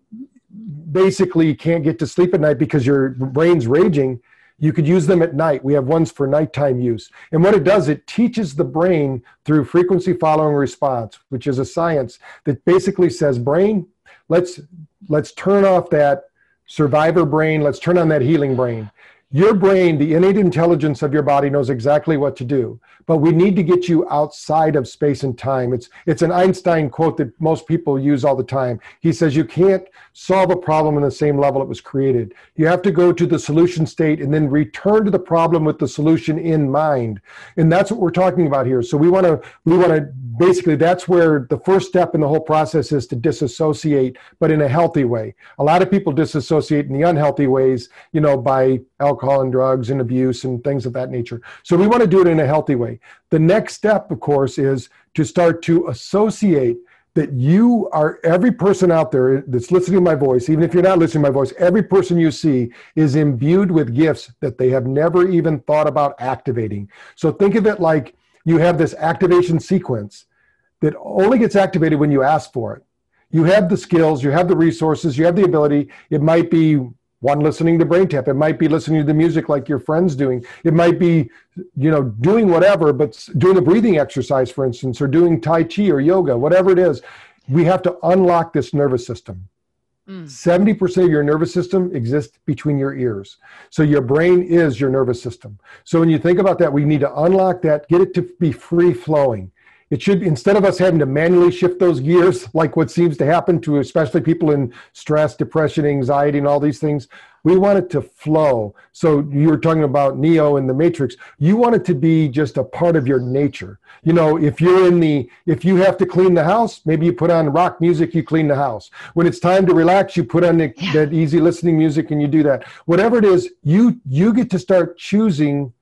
basically can't get to sleep at night because your brain's raging you could use them at night. We have ones for nighttime use. And what it does, it teaches the brain through frequency following response, which is a science that basically says, brain, let's let's turn off that survivor brain, let's turn on that healing brain. Your brain, the innate intelligence of your body knows exactly what to do, but we need to get you outside of space and time. It's it's an Einstein quote that most people use all the time. He says you can't solve a problem in the same level it was created. You have to go to the solution state and then return to the problem with the solution in mind. And that's what we're talking about here. So we want to we want to basically that's where the first step in the whole process is to disassociate, but in a healthy way. A lot of people disassociate in the unhealthy ways, you know, by alcohol and drugs and abuse and things of that nature. So we want to do it in a healthy way. The next step, of course, is to start to associate that you are every person out there that's listening to my voice, even if you're not listening to my voice, every person you see is imbued with gifts that they have never even thought about activating. So think of it like you have this activation sequence that only gets activated when you ask for it. You have the skills, you have the resources, you have the ability. It might be one listening to brain tap. It might be listening to the music like your friends doing. It might be you know doing whatever but doing a breathing exercise for instance or doing tai chi or yoga whatever it is. We have to unlock this nervous system. Mm. 70% of your nervous system exists between your ears. So your brain is your nervous system. So when you think about that we need to unlock that get it to be free flowing it should instead of us having to manually shift those gears like what seems to happen to especially people in stress depression anxiety and all these things we want it to flow. So you were talking about neo in the matrix. You want it to be just a part of your nature. You know if you're in the if you have to clean the house maybe you put on rock music you clean the house. When it's time to relax you put on the, yeah. that easy listening music and you do that. Whatever it is you you get to start choosing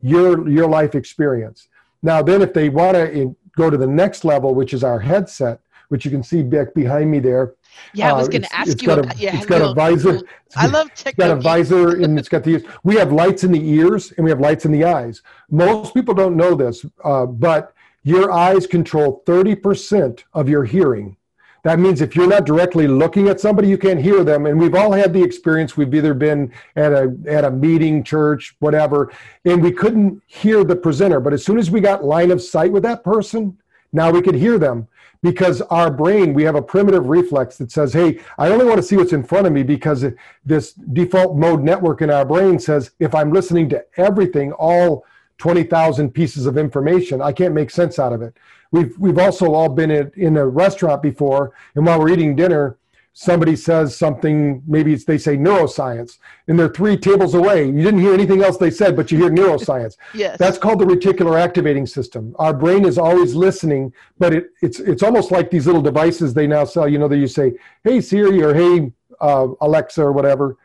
your your life experience. Now then if they want to go to the next level, which is our headset, which you can see back behind me there. Yeah, I was uh, going to ask you got about. A, yeah, it's got a visor. I love It's got a visor and it's got the. ears. We have lights in the ears and we have lights in the eyes. Most people don't know this, uh, but your eyes control 30% of your hearing. That means if you're not directly looking at somebody, you can't hear them. And we've all had the experience. We've either been at a at a meeting, church, whatever, and we couldn't hear the presenter. But as soon as we got line of sight with that person, now we could hear them because our brain, we have a primitive reflex that says, hey, I only want to see what's in front of me because this default mode network in our brain says if I'm listening to everything, all 20,000 pieces of information, I can't make sense out of it. We've, we've also all been in, in a restaurant before, and while we're eating dinner, somebody says something, maybe they say neuroscience, and they're three tables away. You didn't hear anything else they said, but you hear neuroscience. yes. That's called the reticular activating system. Our brain is always listening, but it, it's it's almost like these little devices they now sell. You know, that you say, "Hey Siri" or "Hey uh, Alexa" or whatever.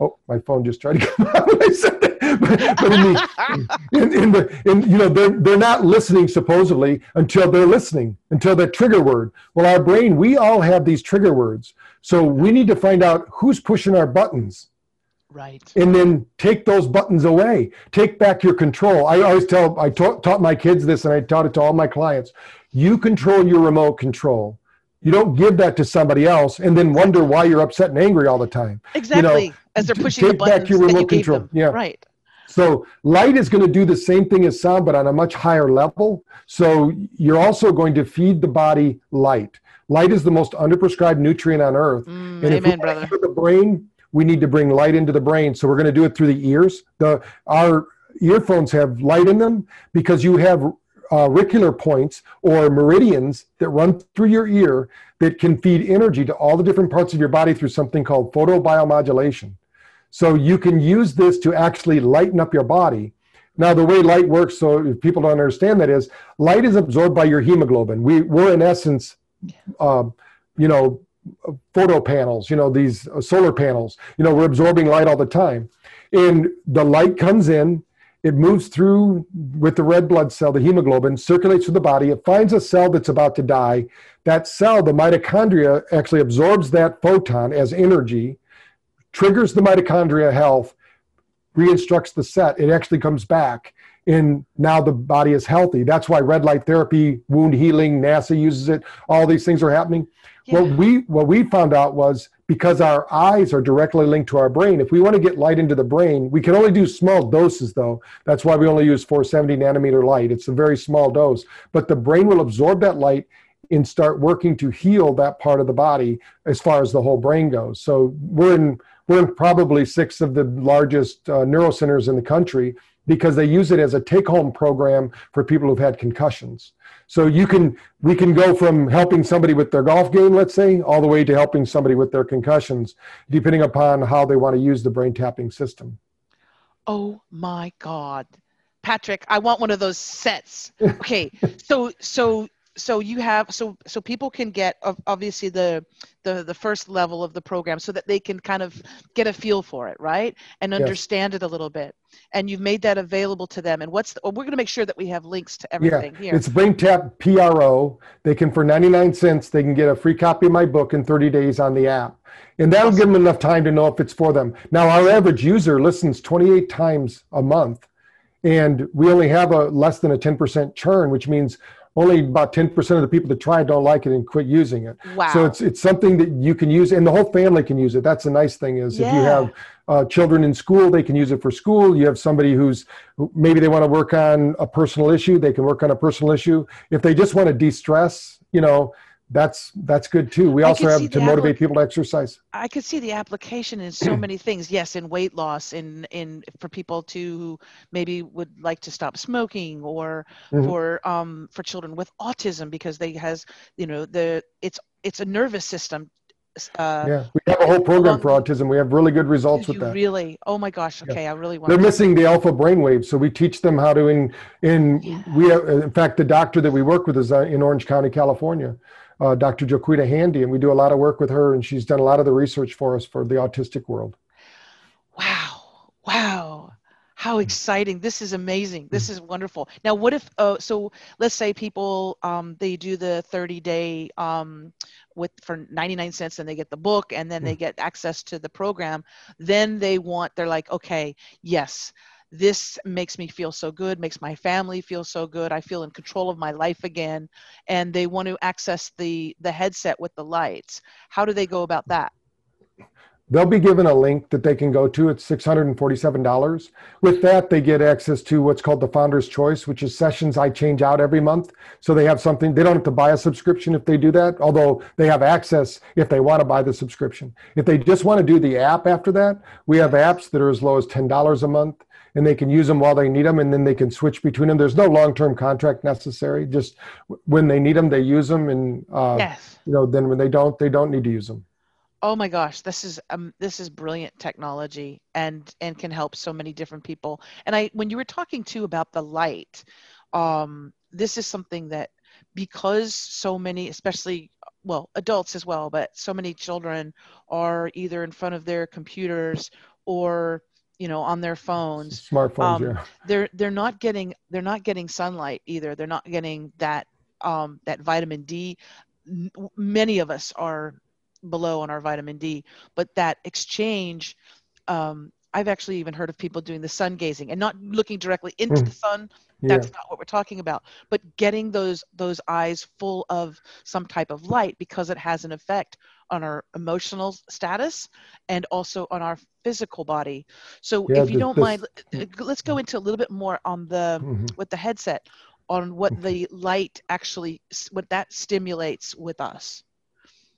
Oh, my phone just tried to come out when I said that. But, in, the, in, in the in, you know they're they're not listening supposedly until they're listening until that trigger word. Well, our brain, we all have these trigger words. So we need to find out who's pushing our buttons. Right. And then take those buttons away. Take back your control. I always tell, I taught, taught my kids this and I taught it to all my clients. You control your remote control. you don't give that to somebody else and then wonder why you're upset and angry all the time. Exactly. You know, As they're pushing the buttons back your remote control. Them. Yeah. Right. So light is going to do the same thing as sound, but on a much higher level. So you're also going to feed the body light. Light is the most underprescribed nutrient on earth. Mm, and amen, brother. the brain, we need to bring light into the brain. So we're going to do it through the ears. The our earphones have light in them because you have uh, auricular points or meridians that run through your ear that can feed energy to all the different parts of your body through something called photobiomodulation. So you can use this to actually lighten up your body. Now, the way light works, so if people don't understand that, is light is absorbed by your hemoglobin. We, we're in essence, uh, you know, photo panels, you know, these solar panels. You know, we're absorbing light all the time. And the light comes in, it moves through with the red blood cell, the hemoglobin, circulates through the body. It finds a cell that's about to die. That cell, the mitochondria, actually absorbs that photon as energy triggers the mitochondria health, reinstructs the set, it actually comes back. And now the body is healthy. That's why red light therapy, wound healing, NASA uses it. All these things are happening. Yeah. What we what we found out was because our eyes are directly linked to our brain. If we want to get light into the brain, we can only do small doses though. That's why we only use 470 nanometer light. It's a very small dose, but the brain will absorb that light and start working to heal that part of the body as far as the whole brain goes. So we're in we're in probably six of the largest uh, neuro centers in the country because they use it as a take-home program for people who've had concussions. So you can we can go from helping somebody with their golf game, let's say, all the way to helping somebody with their concussions, depending upon how they want to use the brain tapping system. Oh my God. Patrick, I want one of those sets. Okay, so so so you have so so people can get obviously the the the first level of the program so that they can kind of get a feel for it right? And understand yes. it a little bit. And you've made that available to them. And what's the, we're going to make sure that we have links to everything yeah, here. It's brain tap pro they can for 99 cents they can get a free copy of my book in 30 days on the app. And that'll give them enough time to know if it's for them. Now our average user listens 28 times a month. And we only have a less than a 10% churn which means only about 10% of the people that try it don't like it and quit using it. Wow. So it's it's something that you can use and the whole family can use it. That's the nice thing is yeah. if you have uh, children in school, they can use it for school. You have somebody who's maybe they want to work on a personal issue, they can work on a personal issue. If they just want to de-stress, you know, that's that's good too. We also have to motivate people to exercise. I could see the application in so many things. Yes, in weight loss, in in for people to who maybe would like to stop smoking, or mm-hmm. for um for children with autism because they has you know the it's it's a nervous system. Uh, yeah, we have a whole program for autism. We have really good results with that. Really? Oh my gosh. Okay, yeah. I really want. They're missing the alpha brainwave, so we teach them how to. In in yeah. we have, in fact, the doctor that we work with is uh, in Orange County, California uh, Dr. Joquita Handy, and we do a lot of work with her, and she's done a lot of the research for us for the autistic world. Wow! How exciting! This is amazing. This is wonderful. Now, what if? Uh, so, let's say people um, they do the 30 day um, with for 99 cents, and they get the book, and then they get access to the program. Then they want. They're like, okay, yes this makes me feel so good makes my family feel so good i feel in control of my life again and they want to access the the headset with the lights how do they go about that they'll be given a link that they can go to. It's $647 with that they get access to what's called the founder's choice which is sessions i change out every month. So they have something they don't have to buy a subscription if they do that although they have access if they want to buy the subscription. If they just want to do the app after that we have apps that are as low as $10 a month and they can use them while they need them and then they can switch between them. There's no long-term contract necessary just when they need them they use them and uh, yes. you know then when they don't they don't need to use them oh my gosh this is um, this is brilliant technology and and can help so many different people. And i when you were talking too about the light um, this is something that because so many especially well adults as well but so many children are either in front of their computers or you know on their phones smartphones um, yeah. they're they're not getting they're not getting sunlight either. They're not getting that um, that vitamin d. Many of us are below on our vitamin d but that exchange um, i've actually even heard of people doing the sun gazing and not looking directly into mm. the sun that's yeah. not what we're talking about but getting those those eyes full of some type of light because it has an effect on our emotional status and also on our physical body so yeah, if you don't mind uh, let's go into a little bit more on the mm-hmm. with the headset on what mm-hmm. the light actually what that stimulates with us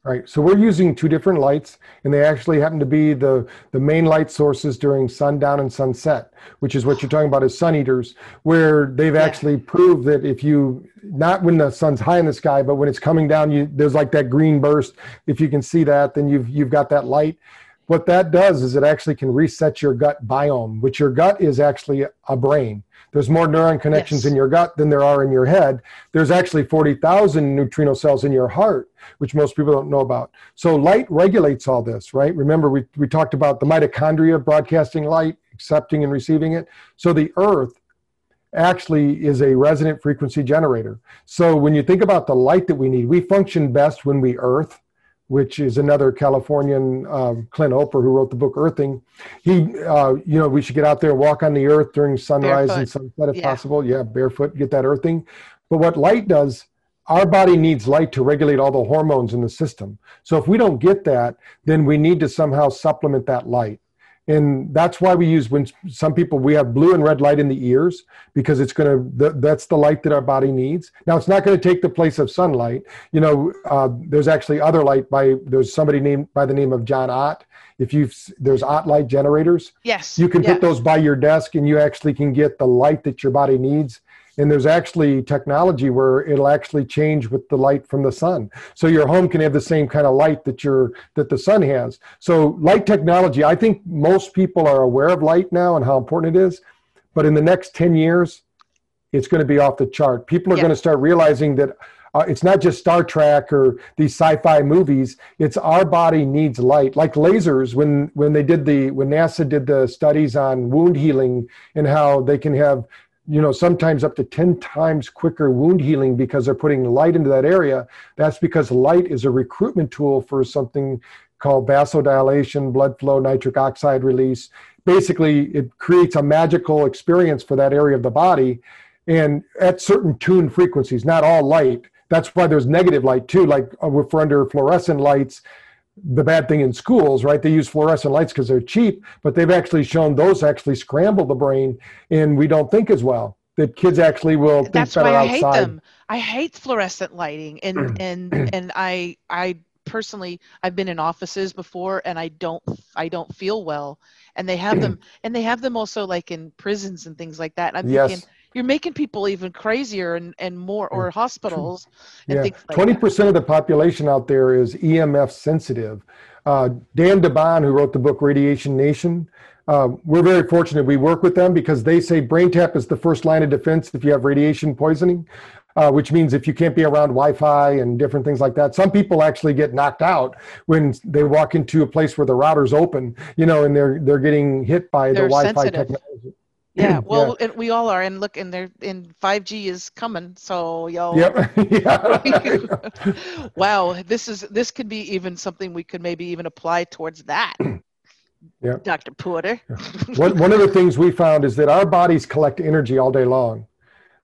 Right. So we're using two different lights, and they actually happen to be the, the main light sources during sundown and sunset, which is what you're talking about as sun eaters, where they've yeah. actually proved that if you, not when the sun's high in the sky, but when it's coming down, you there's like that green burst. If you can see that, then you've you've got that light. What that does is it actually can reset your gut biome, which your gut is actually a brain. There's more neuron connections yes. in your gut than there are in your head. There's actually 40,000 neutrino cells in your heart, which most people don't know about. So light regulates all this, right? Remember, we, we talked about the mitochondria broadcasting light, accepting and receiving it. So the earth actually is a resonant frequency generator. So when you think about the light that we need, we function best when we earth which is another Californian, um, Clint Ober, who wrote the book Earthing. He, uh, you know, we should get out there and walk on the earth during sunrise barefoot. and sunset if yeah. possible. Yeah, barefoot, get that earthing. But what light does, our body needs light to regulate all the hormones in the system. So if we don't get that, then we need to somehow supplement that light and that's why we use when some people we have blue and red light in the ears because it's going to that's the light that our body needs. Now it's not going to take the place of sunlight. You know uh, there's actually other light by there's somebody named by the name of john ott. If you've there's ott light generators. Yes you can put those by your desk and you actually can get the light that your body needs and there's actually technology where it'll actually change with the light from the sun so your home can have the same kind of light that your that the sun has so light technology i think most people are aware of light now and how important it is but in the next 10 years it's going to be off the chart people are yeah. going to start realizing that uh, it's not just Star Trek or these sci-fi movies. It's our body needs light, like lasers. When when they did the when NASA did the studies on wound healing and how they can have you know, sometimes up to 10 times quicker wound healing because they're putting light into that area. That's because light is a recruitment tool for something called vasodilation, blood flow, nitric oxide release. Basically, it creates a magical experience for that area of the body and at certain tuned frequencies, not all light. That's why there's negative light too. Like uh, if we're under fluorescent lights, the bad thing in schools, right? They use fluorescent lights because they're cheap, but they've actually shown those actually scramble the brain, and we don't think as well. That kids actually will think That's better why I outside. hate them. I hate fluorescent lighting, and and and I I personally I've been in offices before, and I don't I don't feel well, and they have them, and they have them also like in prisons and things like that. And I'm yes. thinking you're making people even crazier and, and more or hospitals yeah. 20% of the population out there is emf sensitive uh, dan de who wrote the book radiation nation uh, we're very fortunate we work with them because they say brain tap is the first line of defense if you have radiation poisoning uh, which means if you can't be around Wi-Fi and different things like that, some people actually get knocked out when they walk into a place where the router's open, you know, and they're they're getting hit by they're the Wi-Fi sensitive. technology. Yeah, well, yeah. we all are, and look, and there, in five G is coming, so y'all. Yep. yeah. wow, this is this could be even something we could maybe even apply towards that. Yeah. Dr. Porter. one, one of the things we found is that our bodies collect energy all day long.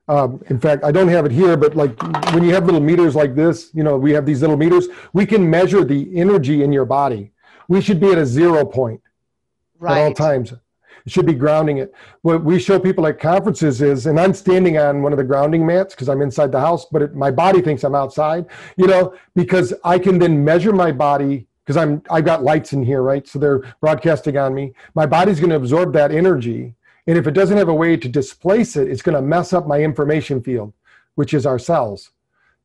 Um, in fact, I don't have it here, but like when you have little meters like this, you know, we have these little meters, we can measure the energy in your body. We should be at a zero point right. at all times should be grounding it. What we show people at conferences is, and I'm standing on one of the grounding mats because I'm inside the house, but it, my body thinks I'm outside, you know, because I can then measure my body because I'm I've got lights in here, right? So they're broadcasting on me. My body's going to absorb that energy, and if it doesn't have a way to displace it, it's going to mess up my information field, which is our cells.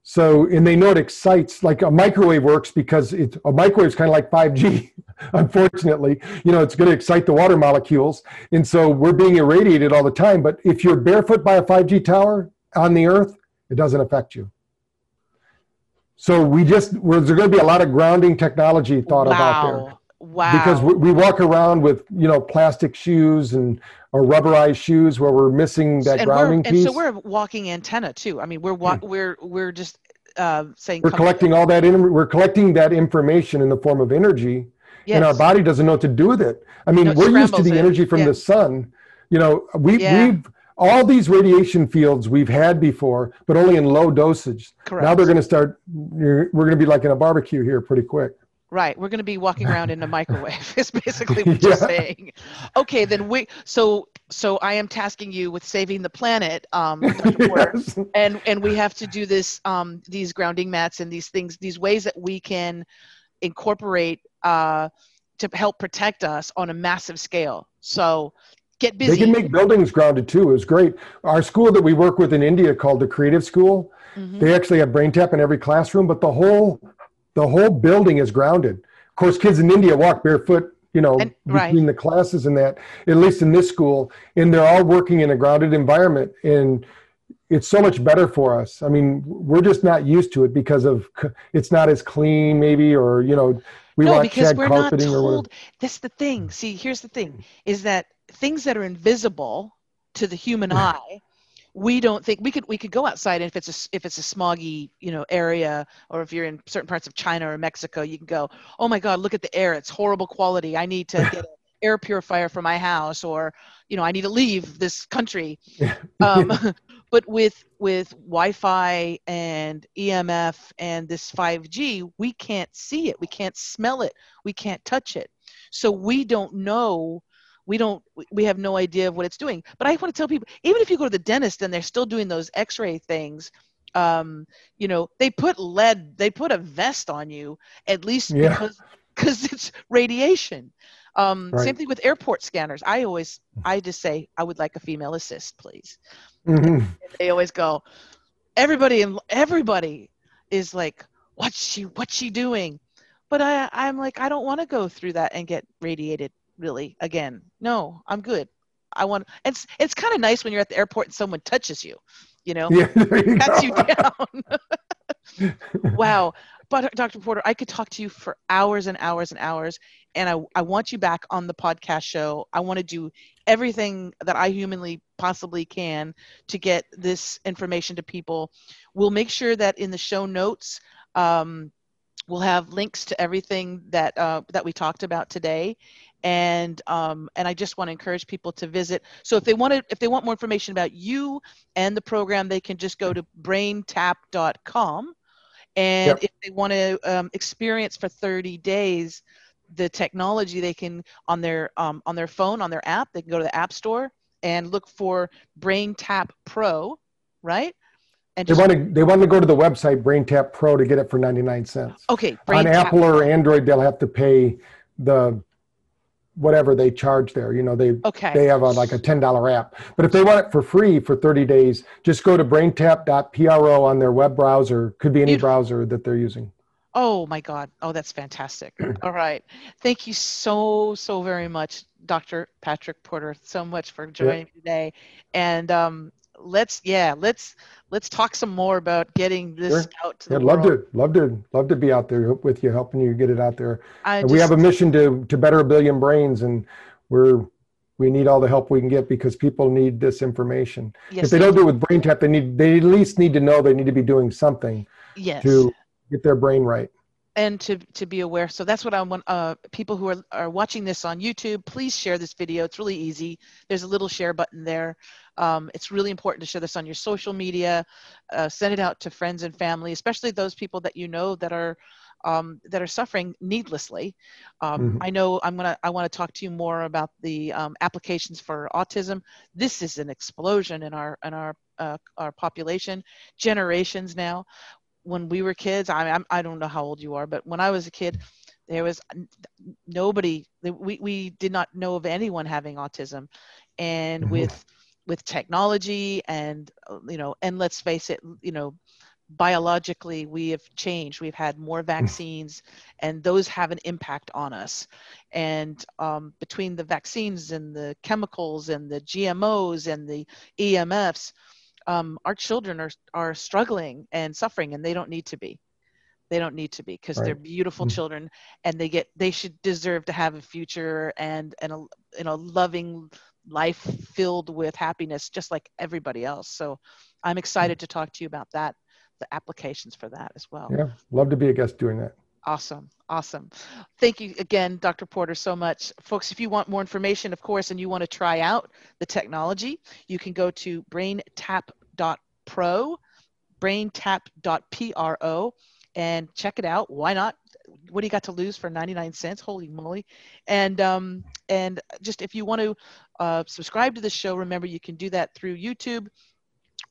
So, and they know it excites, like a microwave works because it's a microwave is kind of like 5G, unfortunately. You know, it's going to excite the water molecules. And so we're being irradiated all the time. But if you're barefoot by a 5G tower on the earth, it doesn't affect you. So we just, there's going to be a lot of grounding technology thought wow. about there. Wow. Because we, we walk around with, you know, plastic shoes and or rubberized shoes where we're missing that and grounding piece. And so we're walking antenna too. I mean, we're wa- hmm. we're we're just uh, saying we're collecting all that in, we're collecting that information in the form of energy, yes. and our body doesn't know what to do with it. I mean, no, we're used to the it. energy from yeah. the sun. You know, we yeah. we've all these radiation fields we've had before, but only in low dosage. Correct. Now they're going to start. We're going to be like in a barbecue here pretty quick. Right. We're going to be walking around in a microwave. Is basically what you're saying. Okay, then we. So so I am tasking you with saving the planet. Um, Yes. and and we have to do this um, these grounding mats and these things these ways that we can incorporate uh, to help protect us on a massive scale so get busy They can make buildings grounded too. It was great. Our school that we work with in India called the Creative School, Mhm. they actually have brain tap in every classroom, but the whole the whole building is grounded. Of course, kids in India walk barefoot, you know, And- right. between the classes and that. At least in this school, and they're all working in a grounded environment, and it's so much better for us. I mean, we're just not used to it because of it's not as clean, maybe, or you know, we no want because shag we're not carpeting or whatever. told that's the thing see here's the thing is that things that are invisible to the human eye we don't think we could we could go outside and if it's a if it's a smoggy you know area or if you're in certain parts of China or Mexico you can go oh my god look at the air it's horrible quality I need to get an air purifier for my house or you know I need to leave this country um, but with with Wi-Fi and EMF and this 5G, we can't see it, we can't smell it, we can't touch it. So we don't know. We don't. We have no idea of what it's doing. But I want to tell people, even if you go to the dentist and they're still doing those X-ray things, um, you know, they put lead, they put a vest on you at least Yeah. because because it's radiation. Um, Same thing with airport scanners. I always, I just say, I would like a female assist, please Mhm. they always go everybody and everybody is like what's she what's she doing but i i'm like i don't want to go through that and get radiated really again no i'm good. I want it's it's kind of nice when you're at the airport and someone touches you you know? Yeah, you go. you down. Wow. But dr porter i could talk to you for hours and hours and hours and I, I want you back on the podcast show. I want to do everything that i humanly possibly can to get this information to people. We'll make sure that in the show notes um, we'll have links to everything that uh, that we talked about today and um, and i just want to encourage people to visit so if they want to if they want more information about you and the program they can just go to braintap.com and Yep. if they want to um, experience for 30 days the technology they can on their um, on their phone on their app they can go to the app store and look for BrainTap pro right and They want to they want to go to the website BrainTap Pro to get it for 99 cents. okay On Tap Apple or Android, they'll have to pay the whatever they charge there. You know, they okay they have a, like a $10 app. But if they want it for free for 30 days, just go to braintap.pro on their web browser. Could be any Beautiful. browser that they're using. Oh my God. Oh, that's fantastic. All right. Thank you so, so very much, Dr. Patrick Porter, so much for joining me today. And um, let's, yeah, let's let's talk some more about getting this Sure. out to the I'd love world. to love to love to be out there with you, helping you get it out there. And we have a mission to to better a billion brains, and we're we need all the help we can get because people need this information. yes, if they don't do it with brain tap, they need they at least need to know they need to be doing something yes. to get their brain right. and to to be aware so that's what i want uh people who are, are watching this on youtube please share this video it's really easy there's a little share button there um, it's really important to share this on your social media uh, send it out to friends and family especially those people that you know that are um, that are suffering needlessly um, Mhm. i know i'm gonna i want to talk to you more about the um, applications for autism this is an explosion in our in our uh, our population generations now when we were kids, I I'm, I don't know how old you are, but when I was a kid, there was nobody. We we did not know of anyone having autism, and Mhm. with with technology and you know, and let's face it, you know, biologically we have changed. We've had more vaccines, and those have an impact on us. And um, between the vaccines and the chemicals and the GMOs and the EMFs, um, our children are are struggling and suffering, and they don't need to be. They don't need to be because they're beautiful Mm. children, and they get they should deserve to have a future and and a you know loving life filled with happiness, just like everybody else. So, I'm excited to talk to you about that, the applications for that as well. Yeah, love to be a guest doing that. Awesome. Awesome. Thank you again, Dr. Porter, so much. Folks, if you want more information, of course, and you want to try out the technology, you can go to braintap.pro, braintap.pro, and check it out. Why not? What do you got to lose for 99 cents? Holy moly. And, um, and just if you want to uh, subscribe to the show, remember you can do that through YouTube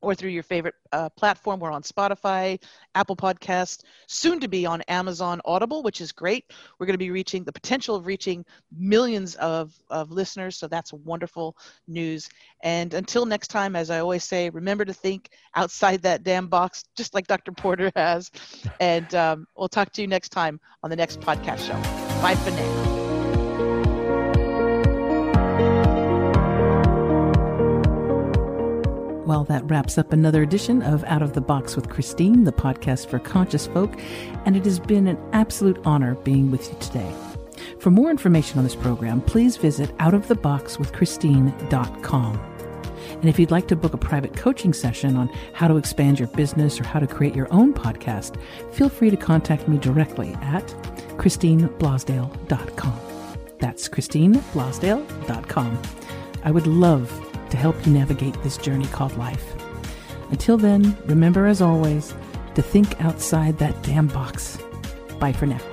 or through your favorite uh, platform. We're on Spotify, Apple Podcast, soon to be on Amazon Audible, which is great. We're going to be reaching the potential of reaching millions of, of listeners. So that's wonderful news. And until next time, as I always say, remember to think outside that damn box, just like Dr. Porter has. And um, we'll talk to you next time on the next podcast show. Bye for now. Well, that wraps up another edition of Out of the Box with Christine, the podcast for conscious folk, and it has been an absolute honor being with you today. For more information on this program, please visit outoftheboxwithchristine.com. And if you'd like to book a private coaching session on how to expand your business or how to create your own podcast, feel free to contact me directly at christineblosdale.com. That's christineblosdale.com. I would love to help you navigate this journey called life. Until then, remember as always to think outside that damn box. Bye for now.